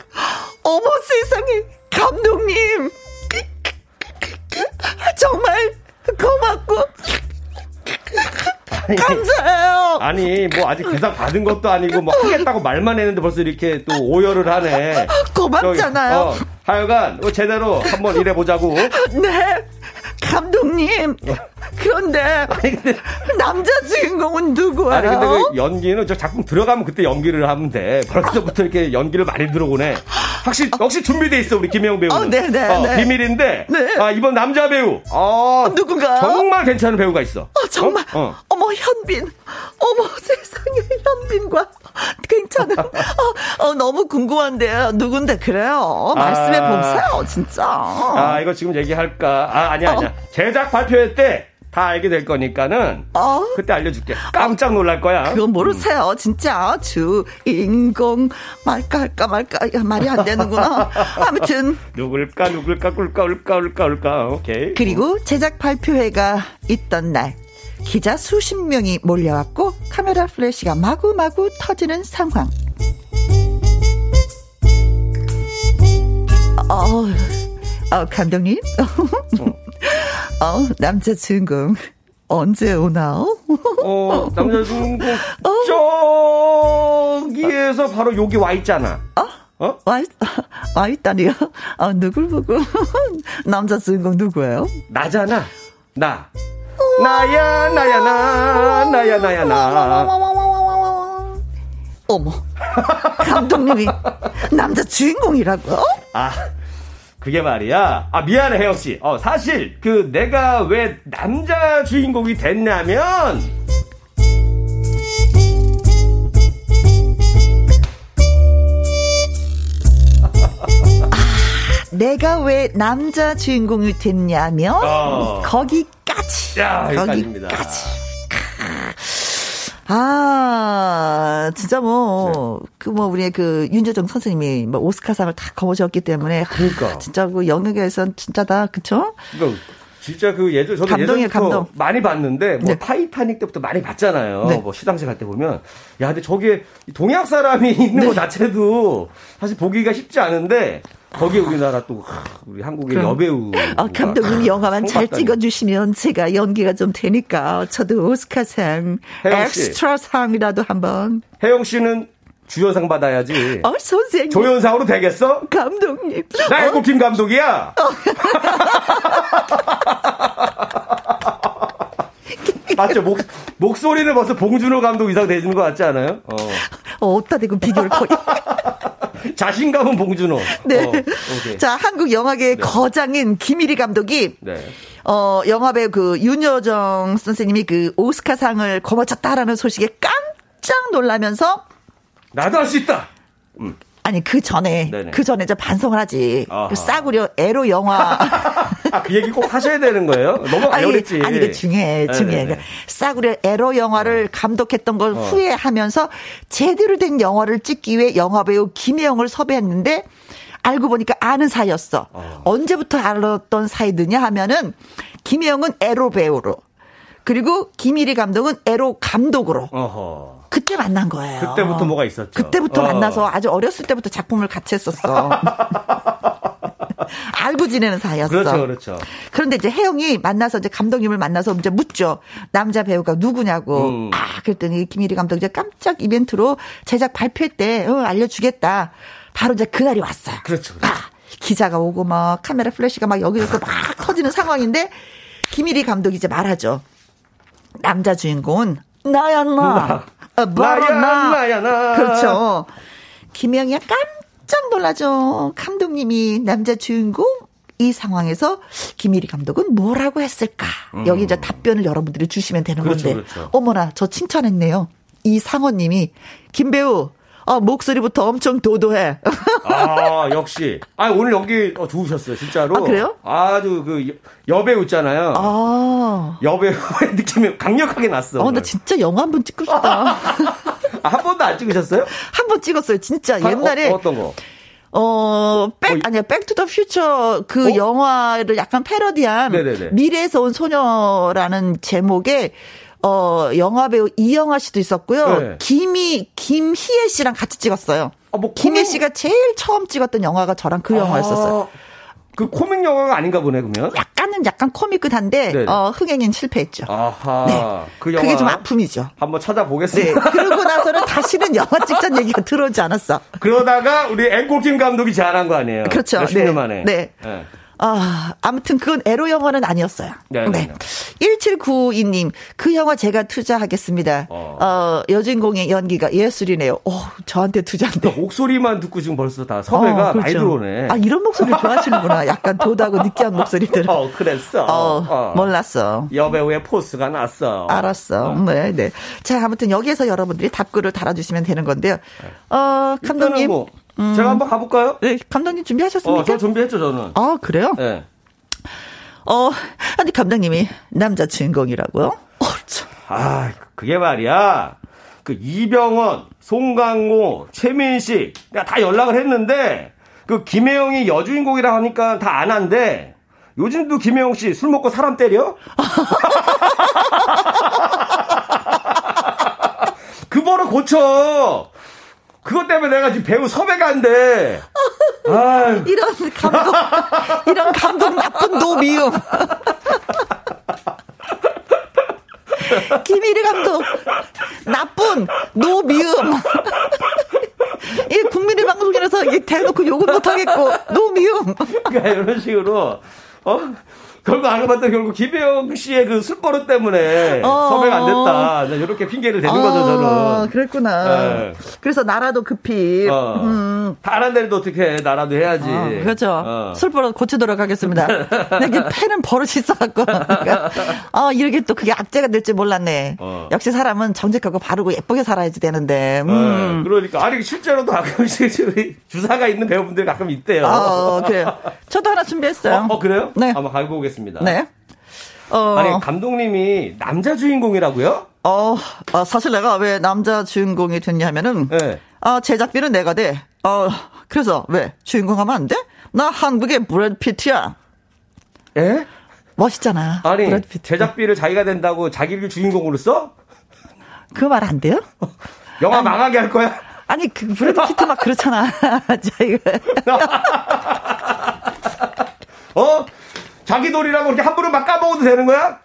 어머 세상에 감독님. 정말 고맙고 아니, 감사해요. 아니 뭐 아직 대상 받은 것도 아니고 뭐 하겠다고 말만 했는데 벌써 이렇게 또 오열을 하네. 고맙잖아요. 어, 하여간 뭐 제대로 한번 일해 보자고. 네. 감독님. 그런데 아니, 근데, 남자 주인공은 누구예요? 아니 근데 그 연기는 저 작품 들어가면 그때 연기를 하면 돼. 벌써부터 이렇게 연기를 많이 들어오네. 확실히 역시 준비돼 있어 우리 김혜영 배우는. 어, 네네. 네, 어, 네. 비밀인데. 네. 아 이번 남자 배우. 어, 누군가? 정말 괜찮은 배우가 있어. 어, 정말. 어? 어. 머 현빈. 어머 <laughs> 세상에 현빈과 괜찮은. 어, 어, 너무 궁금한데요. 누군데 그래요? 말씀해 아. 보세요, 진짜. 아 이거 지금 얘기할까? 아 아니야 아니야. 어. 제작 발표회 때. 다 알게 될 거니까는 어? 그때 알려줄게. 깜짝 놀랄 거야. 그건 모르세요. 음. 진짜 주인공 말까 할까 말까 말이 안 되는구나. <laughs> 아무튼 누굴까 누굴까 꿀까 울까 울까 울까 오케이. 그리고 제작 발표회가 있던 날 기자 수십 명이 몰려왔고 카메라 플래시가 마구마구 터지는 상황. 어, 어 감독님. 어. 어, 남자 주인공 언제 오나요? 어, 남자 주인공 어? 저기에서 바로 여기 와 있잖아. 어? 어? 와, 있, 와 있다니요? 아, 누굴 보고? 남자 주인공 누구예요? 나잖아. 나. 나야, 나야, 나. 나야, 나야, 나. 어머. 감독님이 남자 주인공이라고? 아. 그게 말이야. 아, 미안해, 혜영씨. 어, 사실, 그, 내가 왜 남자 주인공이 됐냐면, 아, 내가 왜 남자 주인공이 됐냐면, 어. 거기까지. 야, 거기까지. 아, 진짜 뭐, 네. 그 뭐, 우리의 그 윤여정 선생님이 뭐 오스카상을 다 거머쥐었기 때문에. 그러니까. 진짜 그 연예계에선 진짜 다, 그쵸? 그러니까 진짜 그 예전 저도 감동이에요, 감동. 많이 봤는데 뭐 네. 타이타닉 때부터 많이 봤잖아요. 네. 뭐 시상식 할 때 보면 야 근데 저게 동양 사람이 <laughs> 있는 네. 것 자체도 사실 보기가 쉽지 않은데 거기에 우리나라 또 우리 한국의 그럼, 여배우 아, 감독님 영화만 잘 찍어주시면 제가 연기가 좀 되니까 저도 오스카상 엑스트라상이라도 한번 혜영 씨는 주연상 받아야지. 어, 선생님. 조연상으로 되겠어? 감독님. 나 이거 어? 김 감독이야. 어. <laughs> 맞죠? 목, 목소리는 벌써 봉준호 감독 이상 되는 것 같지 않아요? 어. 어, 어따 대고 비교를 거의. <laughs> 자신감은 봉준호. 네. 어, 자, 한국 영화계의 네. 거장인 김일희 감독이 네. 어, 영화배우 그 윤여정 선생님이 그 오스카상을 거머쳤다라는 소식에 깜짝 놀라면서 나도 할 수 있다. 음. 아니 그 전에 네네. 그 전에 저 반성을 하지. 그 싸구려 에로 영화. 아, <laughs> 그 얘기 꼭 하셔야 되는 거예요? 너무 알려랬지. 아니, 아니 그 중에 중에 그 싸구려 에로 영화를 어. 감독했던 걸 어. 후회하면서 제대로 된 영화를 찍기 위해 영화배우 김혜영을 섭외했는데 알고 보니까 아는 사이였어. 어. 언제부터 알았던 사이더냐 하면은 김혜영은 에로 배우로 그리고 김일희 감독은 에로 감독으로. 어허. 그때 만난 거예요. 그때부터 뭐가 있었죠. 그때부터 어. 만나서 아주 어렸을 때부터 작품을 같이 했었어. <laughs> 알고 지내는 사이였어. 그렇죠, 그렇죠. 그런데 이제 혜영이 만나서 이제 감독님을 만나서 이제 묻죠. 남자 배우가 누구냐고. 음. 아, 그랬더니 김일희 감독 이제 깜짝 이벤트로 제작 발표 때 어, 알려주겠다. 바로 이제 그날이 왔어요. 그렇죠. 그렇죠. 아, 기자가 오고 막 카메라 플래시가 막 여기저기서 막 터지는 상황인데 김일희 감독이 이제 말하죠. 남자 주인공은 나야 나. 아, 바로 나야, 나. 나야 나. 그렇죠. 김영이가 깜짝 놀라죠. 감독님이 남자 주인공 이 상황에서 김일희 감독은 뭐라고 했을까? 음. 여기 이제 답변을 여러분들이 주시면 되는 그렇죠, 건데. 그렇죠. 어머나, 저 칭찬했네요. 이 상원님이 김배우 아, 목소리부터 엄청 도도해. 아, 역시. 아, 오늘 연기 어, 좋으셨어요, 진짜로. 아, 그래요? 아주 그 여배우 있잖아요. 아. 여배우의 <laughs> 느낌이 강력하게 났어. 어, 나 진짜 영화 한 번 찍고 싶다. <laughs> 아, 한 번도 안 찍으셨어요? 한 번 찍었어요, 진짜. 아, 옛날에. 어, 떤 거? 어, Back, 어, 아니야, Back to the Future 그 어? 영화를 약간 패러디한 네네네. 미래에서 온 소녀라는 제목의 어, 영화 배우 이영아 씨도 있었고요. 네. 김희, 김희애 씨랑 같이 찍었어요. 아, 뭐 김희애 씨가 제일 처음 찍었던 영화가 저랑 그 아, 영화였었어요. 그 코믹 영화가 아닌가 보네, 그러면? 약간은 약간 코믹한데, 네 어, 흥행엔 실패했죠. 아하. 네. 그 영화. 그게 좀 아픔이죠. 한번 찾아보겠습니다. 네. 그러고 나서는 다시는 영화 찍자는 얘기가 들어오지 않았어. 그러다가 우리 앵콜킴 감독이 제안한 거 아니에요? 그렇죠. 몇십 네. 년 만에. 네. 네. 아, 아무튼 그건 에로 영화는 아니었어요. 네. 네. 1792님, 그 영화 제가 투자하겠습니다. 어, 어 여주인공의 연기가 예술이네요. 어, 저한테 투자인데. 목소리만 듣고 지금 벌써 다 섭외가 어, 그렇죠. 많이 들어오네. 아, 이런 목소리 좋아하시는구나. 약간 도다고 느끼한 목소리들. 어, 그랬어. 어, 어. 몰랐어. 여배우의 포스가 났어. 알았어. 어. 네, 네. 자, 아무튼 여기에서 여러분들이 답글을 달아주시면 되는 건데요. 어, 감독님. 뭐 음. 제가 한번 가볼까요? 네, 감독님 준비하셨습니까? 어, 저 준비했죠, 저는. 아, 그래요? 네. 어, 아니, 감독님이 남자 주인공이라고요? 어, 참. 아, 그게 말이야. 그 이병헌, 송강호, 최민식, 내가 다 연락을 했는데, 그 김혜영이 여주인공이라 하니까 다 안 한대. 요즘도 김혜영 씨 술 먹고 사람 때려? <laughs> 그 버릇 고쳐! 그것 때문에 내가 지금 배우 섭외가 안 돼. <laughs> 아 이런 감동, <laughs> 이런 감동 나쁜 노미움. 김일희 감독, 나쁜 노미움. <laughs> 이 국민의 방송이라서 대놓고 욕은 못하겠고, 노미움. 그러니까 이런 식으로, 어? 결국 알고 봤더니 결국 김혜영 씨의 그 술버릇 때문에 어. 섭외가 안 됐다. 이렇게 핑계를 대는 어. 거죠, 저는. 그랬구나. 네. 그래서 나라도 급히. 어. 음. 다른 데도 어떻게 나라도 해야지. 어, 그렇죠. 어. 술버릇 고치도록 하겠습니다. 이게 폐는 버릇이 있어갖고. 그러니까, 어, 이렇게 또 그게 악재가 될지 몰랐네. 어. 역시 사람은 정직하고 바르고 예쁘게 살아야지 되는데. 음. 그러니까. 아니, 실제로도 가끔씩 <laughs> 주사가 있는 배우분들 가끔 있대요. 어, 그래요. 저도 하나 준비했어요. 어, 그래요? 네. 한번 가고 오겠습니다. 알겠습니다. 네. 어, 아니 감독님이 남자 주인공이라고요? 어, 어, 사실 내가 왜 남자 주인공이 됐냐 하면은 네. 아 제작비는 내가 대. 어 그래서 왜 주인공 하면 안 돼? 나 한국의 브래드 피트야. 예? 멋있잖아. 아니 브래드 피트. 제작비를 자기가 댄다고 자기를 주인공으로 써? 그 말 안 돼요? <laughs> 영화 아니, 망하게 할 거야? 아니 그 브래드 피트 막 그렇잖아. <laughs> 자기가. <laughs> 어? 자기 돌이라고 이렇게 함부로 막 까먹어도 되는 거야?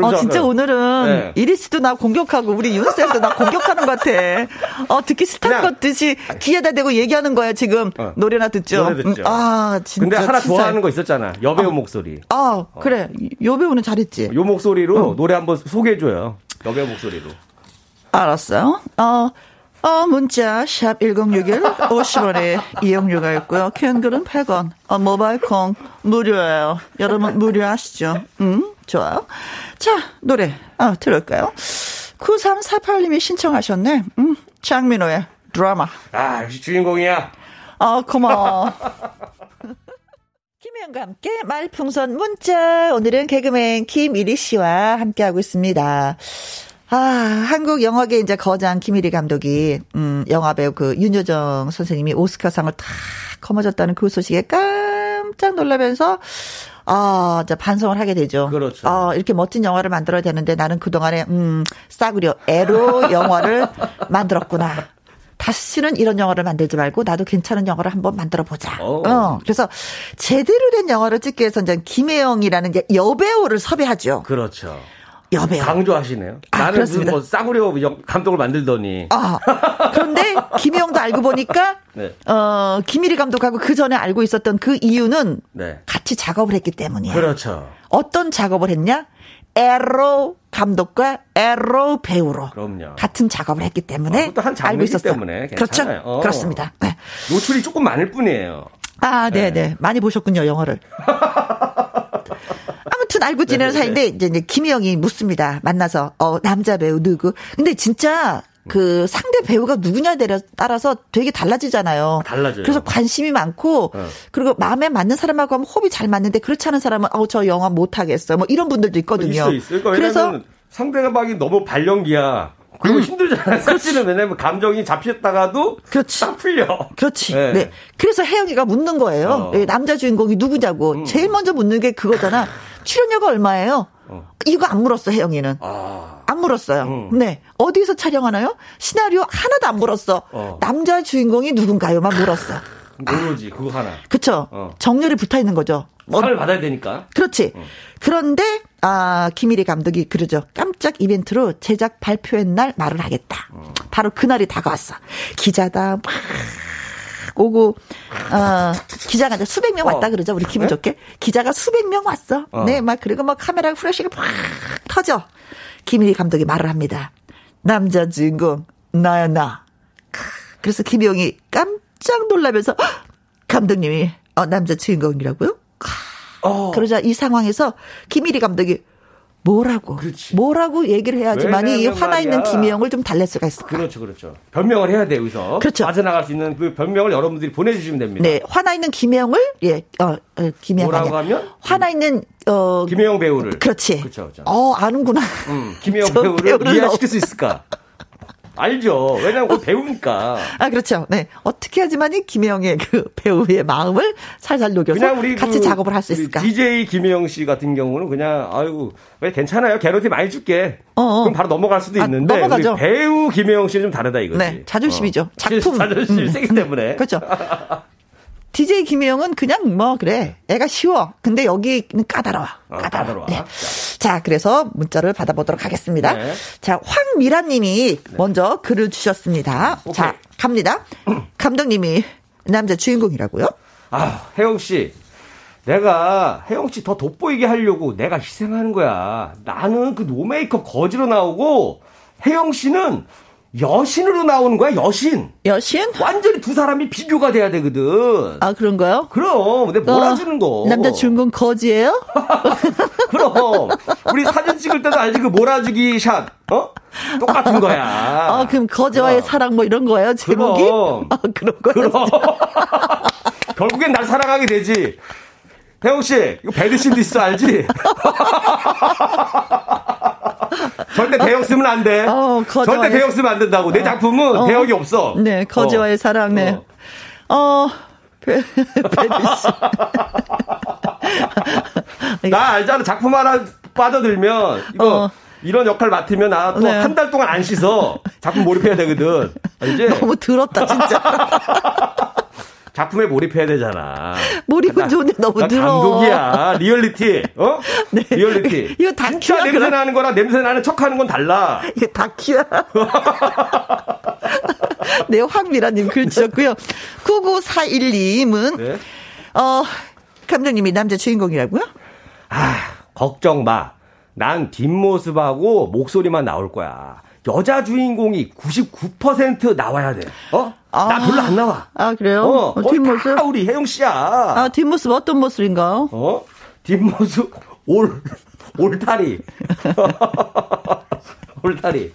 어, 진짜 오늘은 네. 이리 씨도 나 공격하고 우리 윤쌤도 나 공격하는 것 같아. 어, 듣기 싫다는 것 듯이 귀에다 대고 얘기하는 거야, 지금. 어. 노래나 듣죠. 노래 듣죠. 음, 아, 진짜. 근데 하나 진짜. 좋아하는 거 있었잖아. 여배우 아, 목소리. 아, 그래. 여배우는 잘했지. 요 목소리로 어. 노래 한번 소개해줘요. 여배우 목소리로. 알았어요. 어, 어, 문자, 샵 1061, 50원에 이용료가 있고요. 캔글은 100원, 어, 모바일 콩, 무료예요. 여러분, 무료하시죠? 음, 좋아요. 자, 노래, 아, 들을까요? 9348님이 신청하셨네. 음, 장민호의 드라마. 아, 역시 주인공이야. 아, 고마워. <laughs> 김혜영과 함께 말풍선 문자. 오늘은 개그맨 김일희 씨와 함께하고 있습니다. 아, 한국 영화계 이제 거장 김일희 감독이, 음, 영화배우 그 윤여정 선생님이 오스카상을 탁 거머졌다는 그 소식에 깜짝 놀라면서, 아, 이제 반성을 하게 되죠. 그렇죠. 아, 이렇게 멋진 영화를 만들어야 되는데 나는 그동안에, 음, 싸구려, 에로 <laughs> 영화를 만들었구나. 다시는 이런 영화를 만들지 말고 나도 괜찮은 영화를 한번 만들어 보자. 어. 그래서 제대로 된 영화를 찍기 위해서 이제 김혜영이라는 여배우를 섭외하죠. 그렇죠. 여배우. 강조하시네요. 아, 나는 그렇습니다. 뭐 싸구려 감독을 만들더니. 아, 그런데 김혜영도 알고 보니까 <laughs> 네. 어, 김일희 감독하고 그 전에 알고 있었던 그 이유는 네. 같이 작업을 했기 때문이야. 그렇죠. 어떤 작업을 했냐? 에로 감독과 에로 배우로 그럼요. 같은 작업을 했기 때문에 어, 알고 있었어요. 때문에 그렇죠. 어. 그렇습니다. 네. 노출이 조금 많을 뿐이에요. 아, 네, 네. 네. 많이 보셨군요, 영화를. <laughs> 아무튼 알고 지내는 네, 네, 사이인데 이제, 이제 김희영이 묻습니다. 만나서 어 남자 배우 누구? 근데 진짜 그 상대 배우가 누구냐에 따라서 되게 달라지잖아요. 달라져요. 그래서 관심이 많고 어. 그리고 마음에 맞는 사람하고 하면 호흡이 잘 맞는데 그렇지 않은 사람은 어저 영화 못 하겠어. 뭐 이런 분들도 있거든요. 있어 있어. 그러니까 그래서 상대방이 너무 발령기야. 그리고 음. 힘들잖아요. 사실은 왜냐면 감정이 잡혔다가도 그렇지. 딱 풀려. 그렇지. 네. 네. 그래서 혜영이가 묻는 거예요. 어. 네, 남자 주인공이 누구냐고. 음. 제일 먼저 묻는 게 그거잖아. <laughs> 출연료가 얼마예요? 어. 이거 안 물었어, 혜영이는. 아. 안 물었어요. 음. 네. 어디서 촬영하나요? 시나리오 하나도 안 물었어. 어. 남자 주인공이 누군가요만 물었어. 모르지, 그거 하나. 그쵸. 어. 정렬이 붙어 있는 거죠. 상을 받아야 되니까. 그렇지. 어. 그런데, 아, 김일희 감독이 그러죠. 깜짝 이벤트로 제작 발표의 날 말을 하겠다. 어. 바로 그날이 다가왔어. 기자다, 막 오고 어 기자가 이제 수백 명 왔다 어. 그러죠. 우리 기분 네? 좋게 기자가 수백 명 왔어. 어. 네, 막 그리고 막 카메라 프레시가 팍 터져. 김일희 감독이 말을 합니다. 남자 주인공 나야 나. 그래서 김영이 깜짝 놀라면서 감독님이 어 남자 주인공이라고요? 어. 그러자 이 상황에서 김일희 감독이 뭐라고 그렇지. 뭐라고 얘기를 해야지만이 화나 말이야. 있는 김혜영을 좀 달랠 수가 있을까? 그렇죠, 그렇죠. 변명을 해야 돼 여기서. 그렇죠. 빠져나갈 수 있는 그 변명을 여러분들이 보내주시면 됩니다. 네, 화나 있는 김혜영을 예, 어, 어 김혜영 뭐라고 아니야. 하면 화나 있는 어 김혜영 배우를. 그렇지. 그렇죠, 그렇죠. 어 아는구나. 음, 김혜영 <laughs> 배우를 이해시킬 수 있을까? 알죠. 왜냐면 그 배우니까. 아, 그렇죠. 네. 어떻게 하지만 이 김혜영의 그 배우의 마음을 살살 녹여서 그냥 우리 같이 그 작업을 할 수 있을까? DJ 김혜영 씨 같은 경우는 그냥 아이고 왜 괜찮아요. 개런티 많이 줄게. 어어. 그럼 바로 넘어갈 수도 아, 있는데 아, 넘어가죠. 배우 김혜영 씨는 좀 다르다 이거지. 네. 자존심이죠. 어. 작품 자존심 음. 세기 때문에. 그렇죠. <laughs> DJ 김혜영은 그냥 뭐 그래 애가 쉬워. 근데 여기는 까다로워. 아, 까다로워. 네. 자 그래서 문자를 받아보도록 하겠습니다. 네. 자 황미라님이 네. 먼저 글을 주셨습니다. 오케이. 자 갑니다. <clears throat> 감독님이 남자 주인공이라고요? 아 혜영 씨. 내가 혜영 씨 더 돋보이게 하려고 내가 희생하는 거야. 나는 그 노메이크업 거지로 나오고 혜영 씨는 여신으로 나오는 거야, 여신. 여신? 완전히 두 사람이 비교가 돼야 되거든. 아, 그런가요? 그럼, 내 몰아주는 거. 남자 주인공 거지예요? <laughs> 그럼. 우리 사진 찍을 때도 알지, 그 몰아주기 샷. 어? 똑같은 거야. 아, 그럼 거지와의 그럼. 사랑 뭐 이런 거예요, 제목이? 그럼. 아, 그런 거야. 그럼. <laughs> 결국엔 날 사랑하게 되지. 혜영 씨, 이거 배드신도 있어, 알지? <laughs> 절대 대역 쓰면 안 돼. 어, 절대 대역 쓰면 안 된다고. 내 어. 작품은 어. 대역이 없어. 네, 거지와의 어. 사랑, 네. 어, 어 <laughs> 배드 씨. <laughs> 나 알잖아. 작품 하나 빠져들면, 이거. 어. 이런 역할 맡으면 나 또 한달 네. 동안 안 씻어. 작품 몰입해야 되거든. 알지? <laughs> 너무 더럽다, 진짜. 작품에 몰입해야 되잖아. 몰입은 좋은데 너무 들어. 감독이야. 리얼리티. 어? <laughs> 네. 리얼리티. 이거 다큐야. 냄새 그럼... 나는 거랑 냄새 나는 척하는 건 달라. <laughs> 이게 다큐야. <laughs> 네, 황미라님 글 주셨고요. 99412님은 네? 어 감독님이 남자 주인공이라고요? 아 걱정 마. 난 뒷모습하고 목소리만 나올 거야. 여자 주인공이 99% 나와야 돼. 어? 아, 나 별로 안 나와. 아, 그래요? 어, 어 뒷모습? 다 우리 혜영 씨야. 아, 뒷모습 어떤 모습인가요? 어? 뒷모습, 올, 올타리. <laughs> 올타리.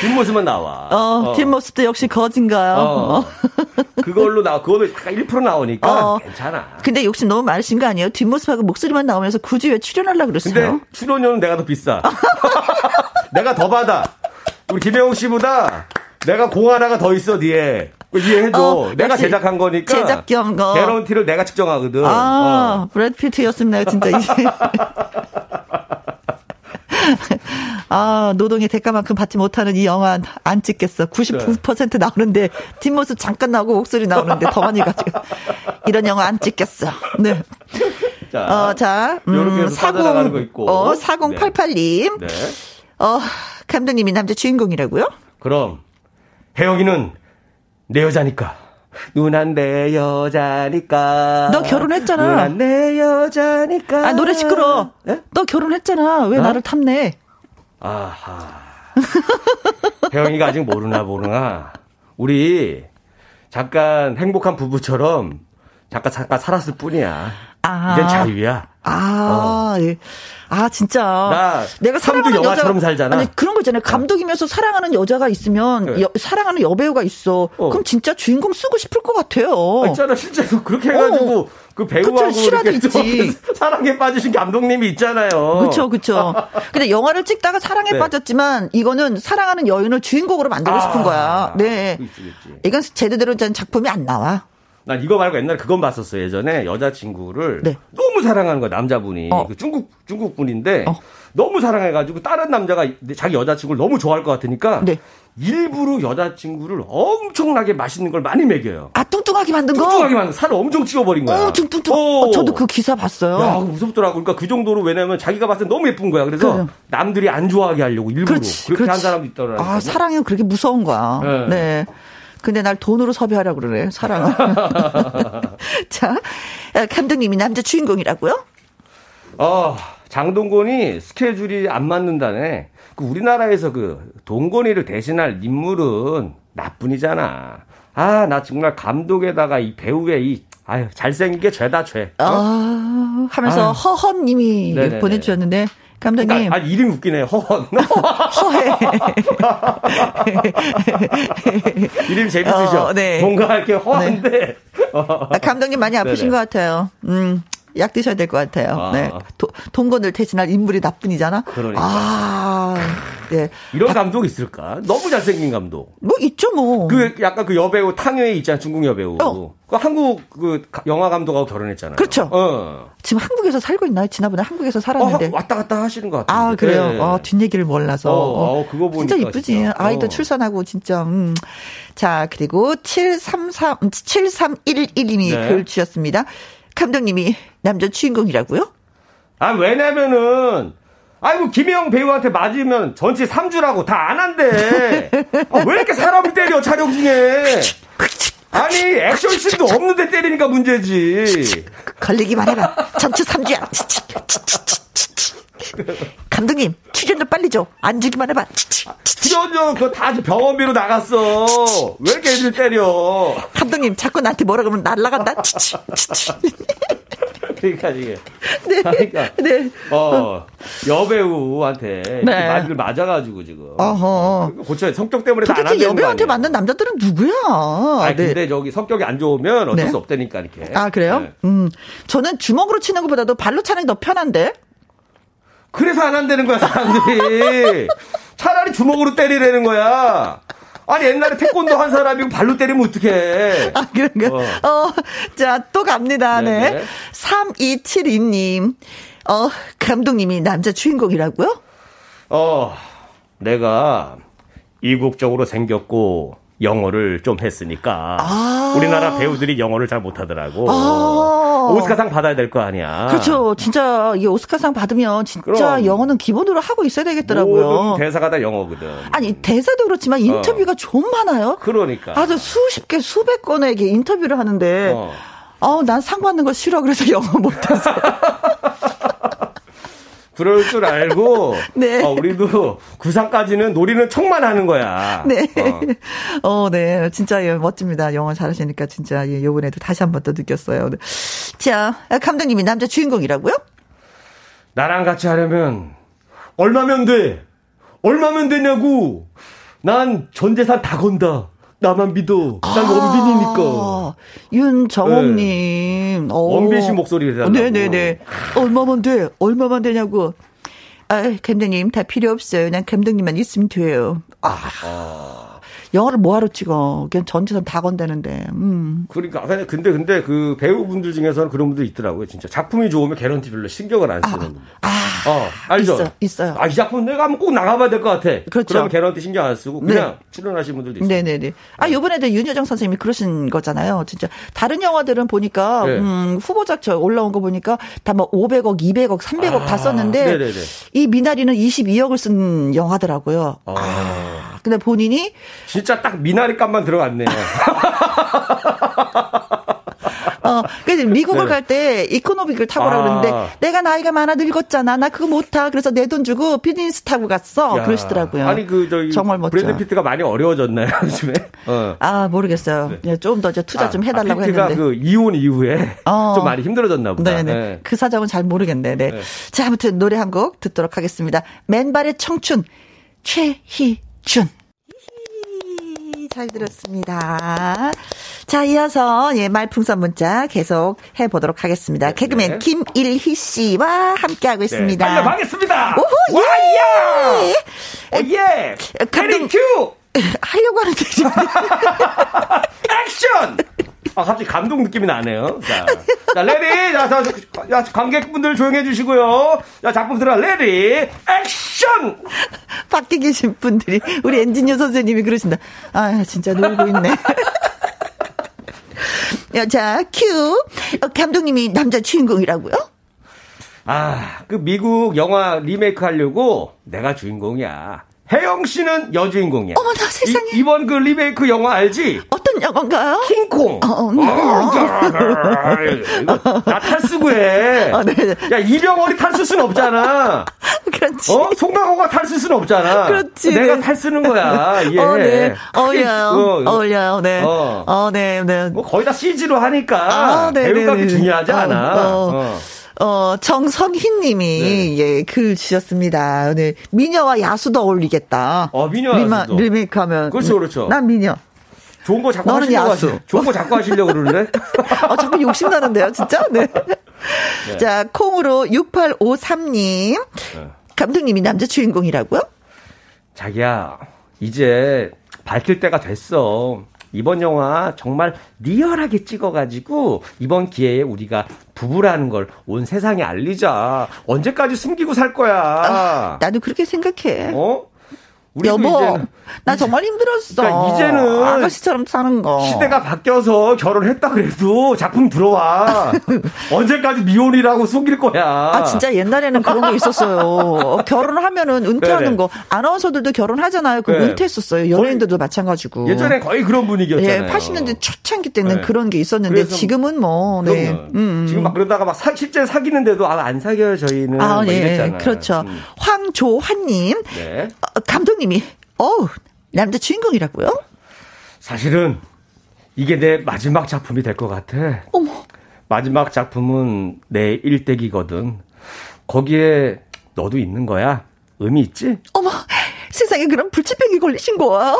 뒷모습만 나와. 어, 어. 뒷모습도 역시 거진가요? 어. 어. <laughs> 그걸로 나, 그거도 약간 1% 나오니까 어. 괜찮아. 근데 욕심 너무 많으신 거 아니에요? 뒷모습하고 목소리만 나오면서 굳이 왜 출연하려고 그랬어요? 근데 출연료는 내가 더 비싸. <laughs> 내가 더 받아. 우리 김영욱 씨보다 내가 공 하나가 더 있어 뒤에. 이해해줘. 어, 내가 제작한 거니까. 제작 겸 거. 개런티를 내가 측정하거든. 아, 어. 브래드 피트였습니다, 진짜. <laughs> 아, 노동의 대가만큼 받지 못하는 이 영화 안 찍겠어. 99% 나오는데 뒷모습 잠깐 나오고 목소리 나오는데 더 많이 가지고. 이런 영화 안 찍겠어. 네. 자, 어, 자, 음, 40, 어, 4088님. 네. 네. 어, 감독님이 남자 주인공이라고요? 그럼, 혜영이는 내 여자니까. 누난 내 여자니까. 너 결혼했잖아. 누난 내 여자니까. 아, 노래 시끄러. 네? 너 결혼했잖아. 왜 어? 나를 탐내? 아하. <laughs> 혜영이가 아직 모르나 모르나. 우리 잠깐 행복한 부부처럼 잠깐 잠깐 살았을 뿐이야. 아. 이젠 자유야. 아, 어. 예. 아, 진짜. 나 내가 사랑하는 영화처럼 여자, 살잖아. 아니, 그런 거 있잖아요. 감독이면서 어. 사랑하는 여자가 있으면 네. 여, 사랑하는 여배우가 있어. 어. 그럼 진짜 주인공 쓰고 싶을 것 같아요. 아, 있잖아. 실제로 그렇게 해가지고 어. 그 배우하고 그쵸, 있지. <laughs> 사랑에 빠지신 감독님이 있잖아요. 그렇죠, 그렇죠. <laughs> 근데 영화를 찍다가 사랑에 네. 빠졌지만 이거는 사랑하는 여인을 주인공으로 만들고 아, 싶은 거야. 네. 그치, 그치. 이건 제대로 된 작품이 안 나와. 난 이거 말고 옛날에 그건 봤었어. 예전에 여자친구를 네. 너무 사랑하는 거야, 남자분이. 어. 그 중국, 중국 분인데 어. 너무 사랑해가지고 다른 남자가 자기 여자친구를 너무 좋아할 것 같으니까 네. 일부러 여자친구를 엄청나게 맛있는 걸 많이 먹여요. 아, 뚱뚱하게 만든 거? 뚱뚱하게 만든 살을 엄청 찌워버린 거야. 어, 뚱뚱뚱. 어, 저도 그 기사 봤어요. 야, 무섭더라고. 그러니까 그 정도로 왜냐면 자기가 봤을 때 너무 예쁜 거야. 그래서 그래. 남들이 안 좋아하게 하려고 일부러 그렇지, 그렇게 그렇지. 한 사람도 있더라고요. 아, 사랑은 그렇게 무서운 거야. 네. 네. 근데 날 돈으로 섭외하라고 그러네, 사랑을. <laughs> 자, 감독님이 남자 주인공이라고요? 어, 장동건이 스케줄이 안 맞는다네. 그 우리나라에서 그 동건이를 대신할 인물은 나뿐이잖아. 아, 나 정말 감독에다가 이 배우의 이 아유 잘생긴 게 죄다 죄. 어? 아, 하면서 허헌님이 보내주셨는데 감독님. 그러니까, 아, 이름 웃기네. 허헌. 허해. <laughs> 이름 재밌으셔. 어, 네. 뭔가 이렇게 허한데. 네. 아, 감독님 많이 아프신 네네. 것 같아요. 음. 약 드셔야 될 것 같아요. 아. 네. 도, 동건을 대신할 인물이 나뿐이잖아. 그러니까. 아, 네. 이런 감독 있을까? 너무 잘생긴 감독. 뭐 있죠, 뭐. 그 약간 그 여배우 탕웨이 있잖아, 중국 여배우. 어. 그 한국 그 영화 감독하고 결혼했잖아요. 그렇죠. 어. 지금 한국에서 살고 있나요? 지난번에 한국에서 살았는데. 어, 왔다 갔다 하시는 것 같아요. 아, 그래요? 네. 어, 뒷얘기를 몰라서. 어, 어, 그거 보니까. 진짜 이쁘지. 아이도 어. 출산하고 진짜. 음. 자, 그리고 733, 7311님이 네. 글 주셨습니다. 감독님이 남자 주인공이라고요? 아, 왜냐면은, 아이고, 김혜영 배우한테 맞으면 전체 3주라고 다 안 한대. 아, 왜 이렇게 사람을 때려, 촬영 중에. 아니, 액션씬도 없는데 때리니까 문제지. 걸리기만 해봐. 전체 3주야. 감독님, 출연료 빨리 줘. 안 주기만 해봐. 출연료 그거 다 병원비로 나갔어. 왜 이렇게 애들 때려? 감독님, 자꾸 나한테 뭐라 그러면 날라간다. 그러니까 이게. 네. 그러니까. 네. 어, 여배우한테 네. 말을 맞아가지고 지금. 어허. 고쳐 성격 때문에 도대체 여배우한테 맞는 남자들은 누구야? 아 네. 근데 저기 성격이 안 좋으면 어쩔 네. 수 없다니까 이렇게. 아 그래요? 네. 음, 저는 주먹으로 치는 것보다도 발로 차는 게 더 편한데. 그래서 안 한다는 거야 사람들이. <laughs> 차라리 주먹으로 때리라는 거야. 아니 옛날에 태권도 한 사람이 발로 때리면 어떡해. 아, 그런가? 어. 어. 자, 또 갑니다. 네. 네. 3272님. 어, 감독님이 남자 주인공이라고요? 어, 내가 이국적으로 생겼고 영어를 좀 했으니까 아~ 우리나라 배우들이 영어를 잘 못하더라고. 아~ 오스카상 받아야 될 거 아니야. 그렇죠. 진짜 이 오스카상 받으면 진짜 그럼. 영어는 기본으로 하고 있어야 되겠더라고요. 대사가 다 영어거든. 아니 대사도 그렇지만 인터뷰가 어. 좀 많아요. 그러니까. 아주 수십 개 수백 건에게 인터뷰를 하는데. 어. 어, 난 상 받는 거 싫어. 그래서 영어 못해서. <laughs> 그럴 줄 알고 <laughs> 네. 어, 우리도 구상까지는 놀이는 척만 하는 거야. 네. 어, 어 네. 진짜 예, 멋집니다. 영어 잘하시니까 진짜 예, 요번에도 다시 한 번 더 느꼈어요. 네. 자, 감독님이 남자 주인공이라고요? 나랑 같이 하려면 얼마면 돼? 얼마면 되냐고. 난 전 재산 다 건다. 나만 믿어. 난 아, 원빈이니까. 윤정옥님. 네. 원빈 씨 목소리를 어, 네네네. 얼마만 돼? 얼마만 되냐고. 아, 감독님 다 필요 없어요. 난 감독님만 있으면 돼요. 아. 아. 영화를 뭐하러 찍어? 그냥 전체선 다 건다는데. 음. 그러니까 근데 근데 그 배우분들 중에서는 그런 분들 있더라고요. 진짜 작품이 좋으면 개런티 별로 신경을 안 쓰는 아, 분들. 아, 어, 알죠? 있어요. 있어요. 아, 이 작품 내가 한번 꼭 나가봐야 될 것 같아. 그렇죠. 그러면 개런티 신경 안 쓰고 그냥 네. 출연하신 분들도 있어요. 네네네. 아, 이번에도 윤여정 선생님이 그러신 거잖아요. 진짜 다른 영화들은 보니까 네. 음, 후보작 저 올라온 거 보니까 다 뭐 500억, 200억, 300억 아, 다 썼는데 네네네. 이 미나리는 22억을 쓴 영화더라고요. 아. 아. 근데 본인이 진짜 딱 미나리 값만 들어갔네요. <laughs> 어, 그래서 미국을 네. 갈때 economic을 타고 아. 그러는데 내가 나이가 많아 늙었잖아. 나 그거 못 타. 그래서 내 돈 주고 비즈니스 타고 갔어. 야. 그러시더라고요. 아니 그 저기 정말 멋져. 브래드 피트가 많이 어려워졌나요 요즘에? 어. 아 모르겠어요. 네. 좀더 투자 아, 좀 해달라고 아, 했는데. 그 이혼 이후에 어. <laughs> 좀 많이 힘들어졌나 보다. 네네. 네. 그 사정은 잘 모르겠네. 네. 네. 자 아무튼 노래 한 곡 듣도록 하겠습니다. 맨발의 청춘 최희준. 잘 들었습니다. 자, 이어서 예, 말풍선 문자 계속 해보도록 하겠습니다. 네, 개그맨 네. 김일희 씨와 함께하고 있습니다. 네, 달려가겠습니다. 오호, 예! 와, 예! 예! 감독, 큐! <laughs> 하려고 하는데 지금. <laughs> 액션! 아, 갑자기 감동 느낌이 나네요. 자, 자 ready! 자, 자, 자, 관객분들 조용해 주시고요. 자, 작품 들어, ready! 액션! 밖에 계신 분들이, 우리 엔지니어 선생님이 그러신다. 아, 진짜 놀고 있네. <laughs> 자, 큐. 어, 감독님이 남자 주인공이라고요? 아, 그 미국 영화 리메이크 하려고 내가 주인공이야. 혜영 씨는 여주인공이야. 어머나 세상에. 이, 번그 리메이크 영화 알지? 어떤 영화인가요? 킹콩. 어, 네. 어, 나 탈수구 해. 어, 네. 야, 이병헌이 탈수 수는 없잖아. <laughs> 그렇지. 어? 송강호가 탈수 수는 없잖아. 그렇지. 내가 네. 탈수는 거야. 예. <laughs> 어, 네. 어울려요. 어, 어울려요. 네. 어. 어, 네, 네. 뭐 거의 다 CG로 하니까. 아, 네, 배우가 네, 네. 중요하지 않아. 어. 정성희 님이, 네. 예, 글 주셨습니다. 오늘, 미녀와 야수도 어울리겠다. 어, 미녀와 리마, 야수도. 리메이크 하면. 그렇죠, 그렇죠. 난 미녀. 좋은 거 자꾸 하시려고 야수. 하시, 좋은 거 자꾸 하시려고 그러는데? 어, <laughs> 자꾸 욕심나는데요, 진짜? 네. 네. 자, 콩으로 6853님. 네. 감독님이 남자 주인공이라고요? 자기야, 이제 밝힐 때가 됐어. 이번 영화 정말 리얼하게 찍어가지고 이번 기회에 우리가 부부라는 걸 온 세상에 알리자. 언제까지 숨기고 살 거야. 아, 나도 그렇게 생각해. 어? 여보, 나 정말 힘들었어. 그러니까 이제는 아가씨처럼 사는 거. 시대가 바뀌어서 결혼했다 그래도 작품 들어와. <laughs> 언제까지 미혼이라고 속일 거야. 아 진짜 옛날에는 그런 게 있었어요. <laughs> 결혼하면은 은퇴하는 네네. 거. 아나운서들도 결혼하잖아요. 그 네. 은퇴했었어요. 연예인들도 마찬가지고. 예전에 거의 그런 분위기였잖아요. 네, 80년대 초창기 때는 네. 그런 게 있었는데 지금은 뭐. 네. 음, 음. 지금 막 그러다가 막 사, 실제 사귀는데도 아, 안 사귀어요 저희는. 아, 네. 이랬잖아요. 그렇죠. 음. 황조환님, 네. 어, 감독님이 어우, 남자 주인공이라고요? 사실은 이게 내 마지막 작품이 될 것 같아. 어머. 마지막 작품은 내 일대기거든. 거기에 너도 있는 거야. 의미 있지? 어머, 세상에 그럼 불치병이 걸리신 거야?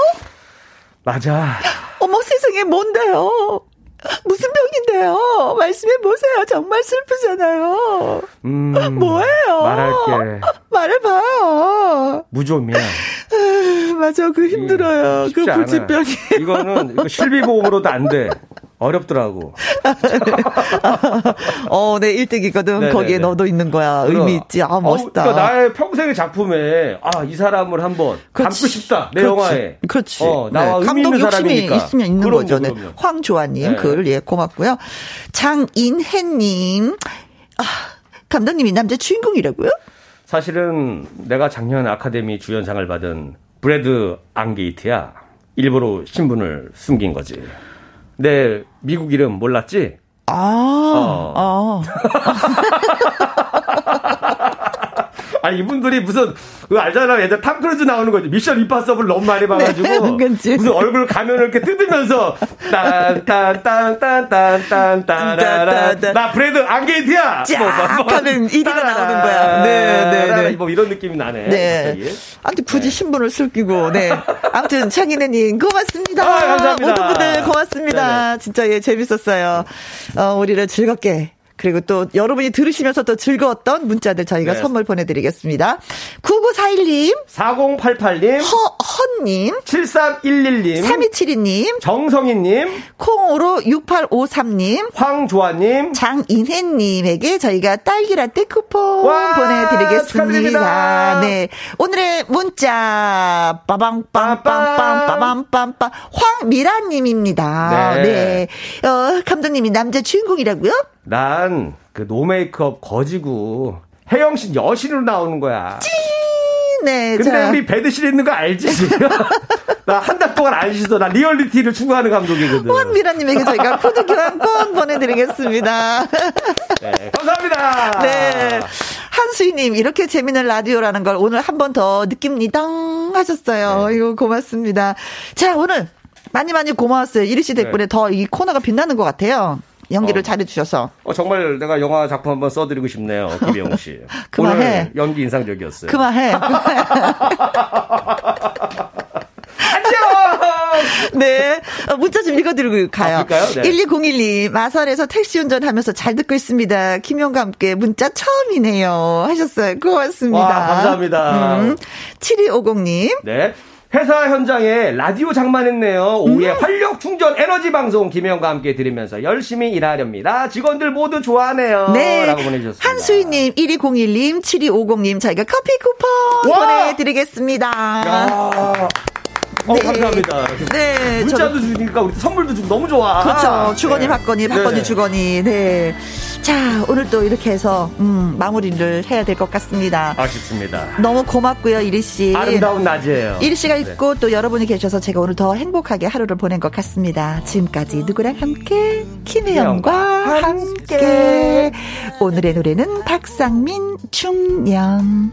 맞아. 어머, 세상에 뭔데요? <laughs> 무슨 병인데요? 말씀해 보세요. 정말 슬프잖아요. 음, 뭐예요? 말할게. <laughs> 말해봐요. 무좀이야. 맞아, 그 힘들어요. 그 불치병이. 이거는 이거 실비보험으로도 안 돼. 어렵더라고. <laughs> 어, 네, 1등이거든. 거기에 너도 있는 거야. 의미 있지. 아, 멋있다. 어, 그러니까 나의 평생의 작품에, 아, 이 사람을 한번 그렇지. 담고 싶다. 내 그렇지. 영화에. 그렇지. 어, 나와 네. 의미 있는 사람이니까. 있으면 있는 그럼요, 거죠. 네. 황조아님, 네. 글, 예, 고맙고요. 장인혜님, 아, 감독님이 남자 주인공이라고요? 사실은 내가 작년 아카데미 주연상을 받은 브래드 앙게이트야. 일부러 신분을 숨긴 거지. 내 미국 이름 몰랐지? 아, 어. 아. <laughs> 아니 이분들이 무슨 그 알잖아 애들 탐 크루즈 나오는 거지. Mission Impossible 너무 많이 봐가지고 <laughs> 네, 무슨 얼굴 가면을 이렇게 뜯으면서 딴딴딴딴딴딴딴 나 브래드 안게이트야! 쫙 뭐, 뭐, 뭐, 하면 1위가 나오는 거야. 네네네. 네, 네. 뭐 이런 느낌이 나네 네. 아무튼 굳이 네. 신분을 숨기고 네. 아무튼 창희네님 고맙습니다. 아, 감사합니다. 모든 분들 고맙습니다. 진짜 예 재밌었어요. 어, 우리를 즐겁게 그리고 또 여러분이 들으시면서 또 즐거웠던 문자들 저희가 네. 선물 보내드리겠습니다. 9941님, 4088님, 허 헌님, 7311님, 3272님, 정성희님, 콩으로 6853님, 황조아님, 장인혜님에게 저희가 딸기라떼 쿠폰 와, 보내드리겠습니다. 축하드립니다. 네. 오늘의 문자, 빠방빰빰빰빰빰빰, 황미라님입니다. 네. 네. 어, 감독님이 남자 주인공이라고요? 난 그 노메이크업 거지고 혜영 씨 여신으로 나오는 거야. 찐! 네. 근데 자. 우리 베드신 있는 거 알지? <laughs> 나 한 달 동안 안 씻어. 나 리얼리티를 추구하는 감독이거든. 황미라님에게 저희가 food 교환권 <laughs> 보내드리겠습니다. 네, 감사합니다. <laughs> 네. 한수희님, 이렇게 재밌는 라디오라는 걸 오늘 한 번 더 느낍니다. 하셨어요. 네. 이거 고맙습니다. 자, 오늘 많이 많이 고마웠어요. 이리 씨 덕분에 네. 더 이 코너가 빛나는 것 같아요. 연기를 어. 잘해주셔서. 어, 정말 내가 영화 작품 한번 써드리고 싶네요, 김영 씨. <laughs> 그만해. 연기 인상적이었어요. 그만해. <laughs> 안녕! 네. 어, 문자 좀 읽어드리고 가요. 아, 네. 12012 마설에서 택시 운전하면서 잘 듣고 있습니다. 김용과 함께 문자 처음이네요. 하셨어요. 고맙습니다. 와, 감사합니다. 음. 7250님. 네. 회사 현장에 라디오 장만했네요. 오후에 음. 활력 충전 에너지 방송 김혜영과 함께 들으면서 열심히 일하렵니다. 직원들 모두 좋아하네요. 네. 라고 보내주셨습니다. 한수희님, 1201님, 7250님, 저희가 커피 쿠폰 와! 보내드리겠습니다. 야. 어, 네. 감사합니다. 네. 문자도 저도... 주니까 우리 선물도 주고 너무 좋아. 그렇죠. 주거니 네. 받거니, 받거니 네. 주거니. 네. 자, 오늘 또 이렇게 해서, 음, 마무리를 해야 될 것 같습니다. 아쉽습니다. 너무 고맙고요, 이리 씨. 아름다운 낮이에요. 이리 씨가 네. 있고 또 여러분이 계셔서 제가 오늘 더 행복하게 하루를 보낸 것 같습니다. 지금까지 누구랑 함께? 김혜영과 함께. 함께. 오늘의 노래는 박상민 중년.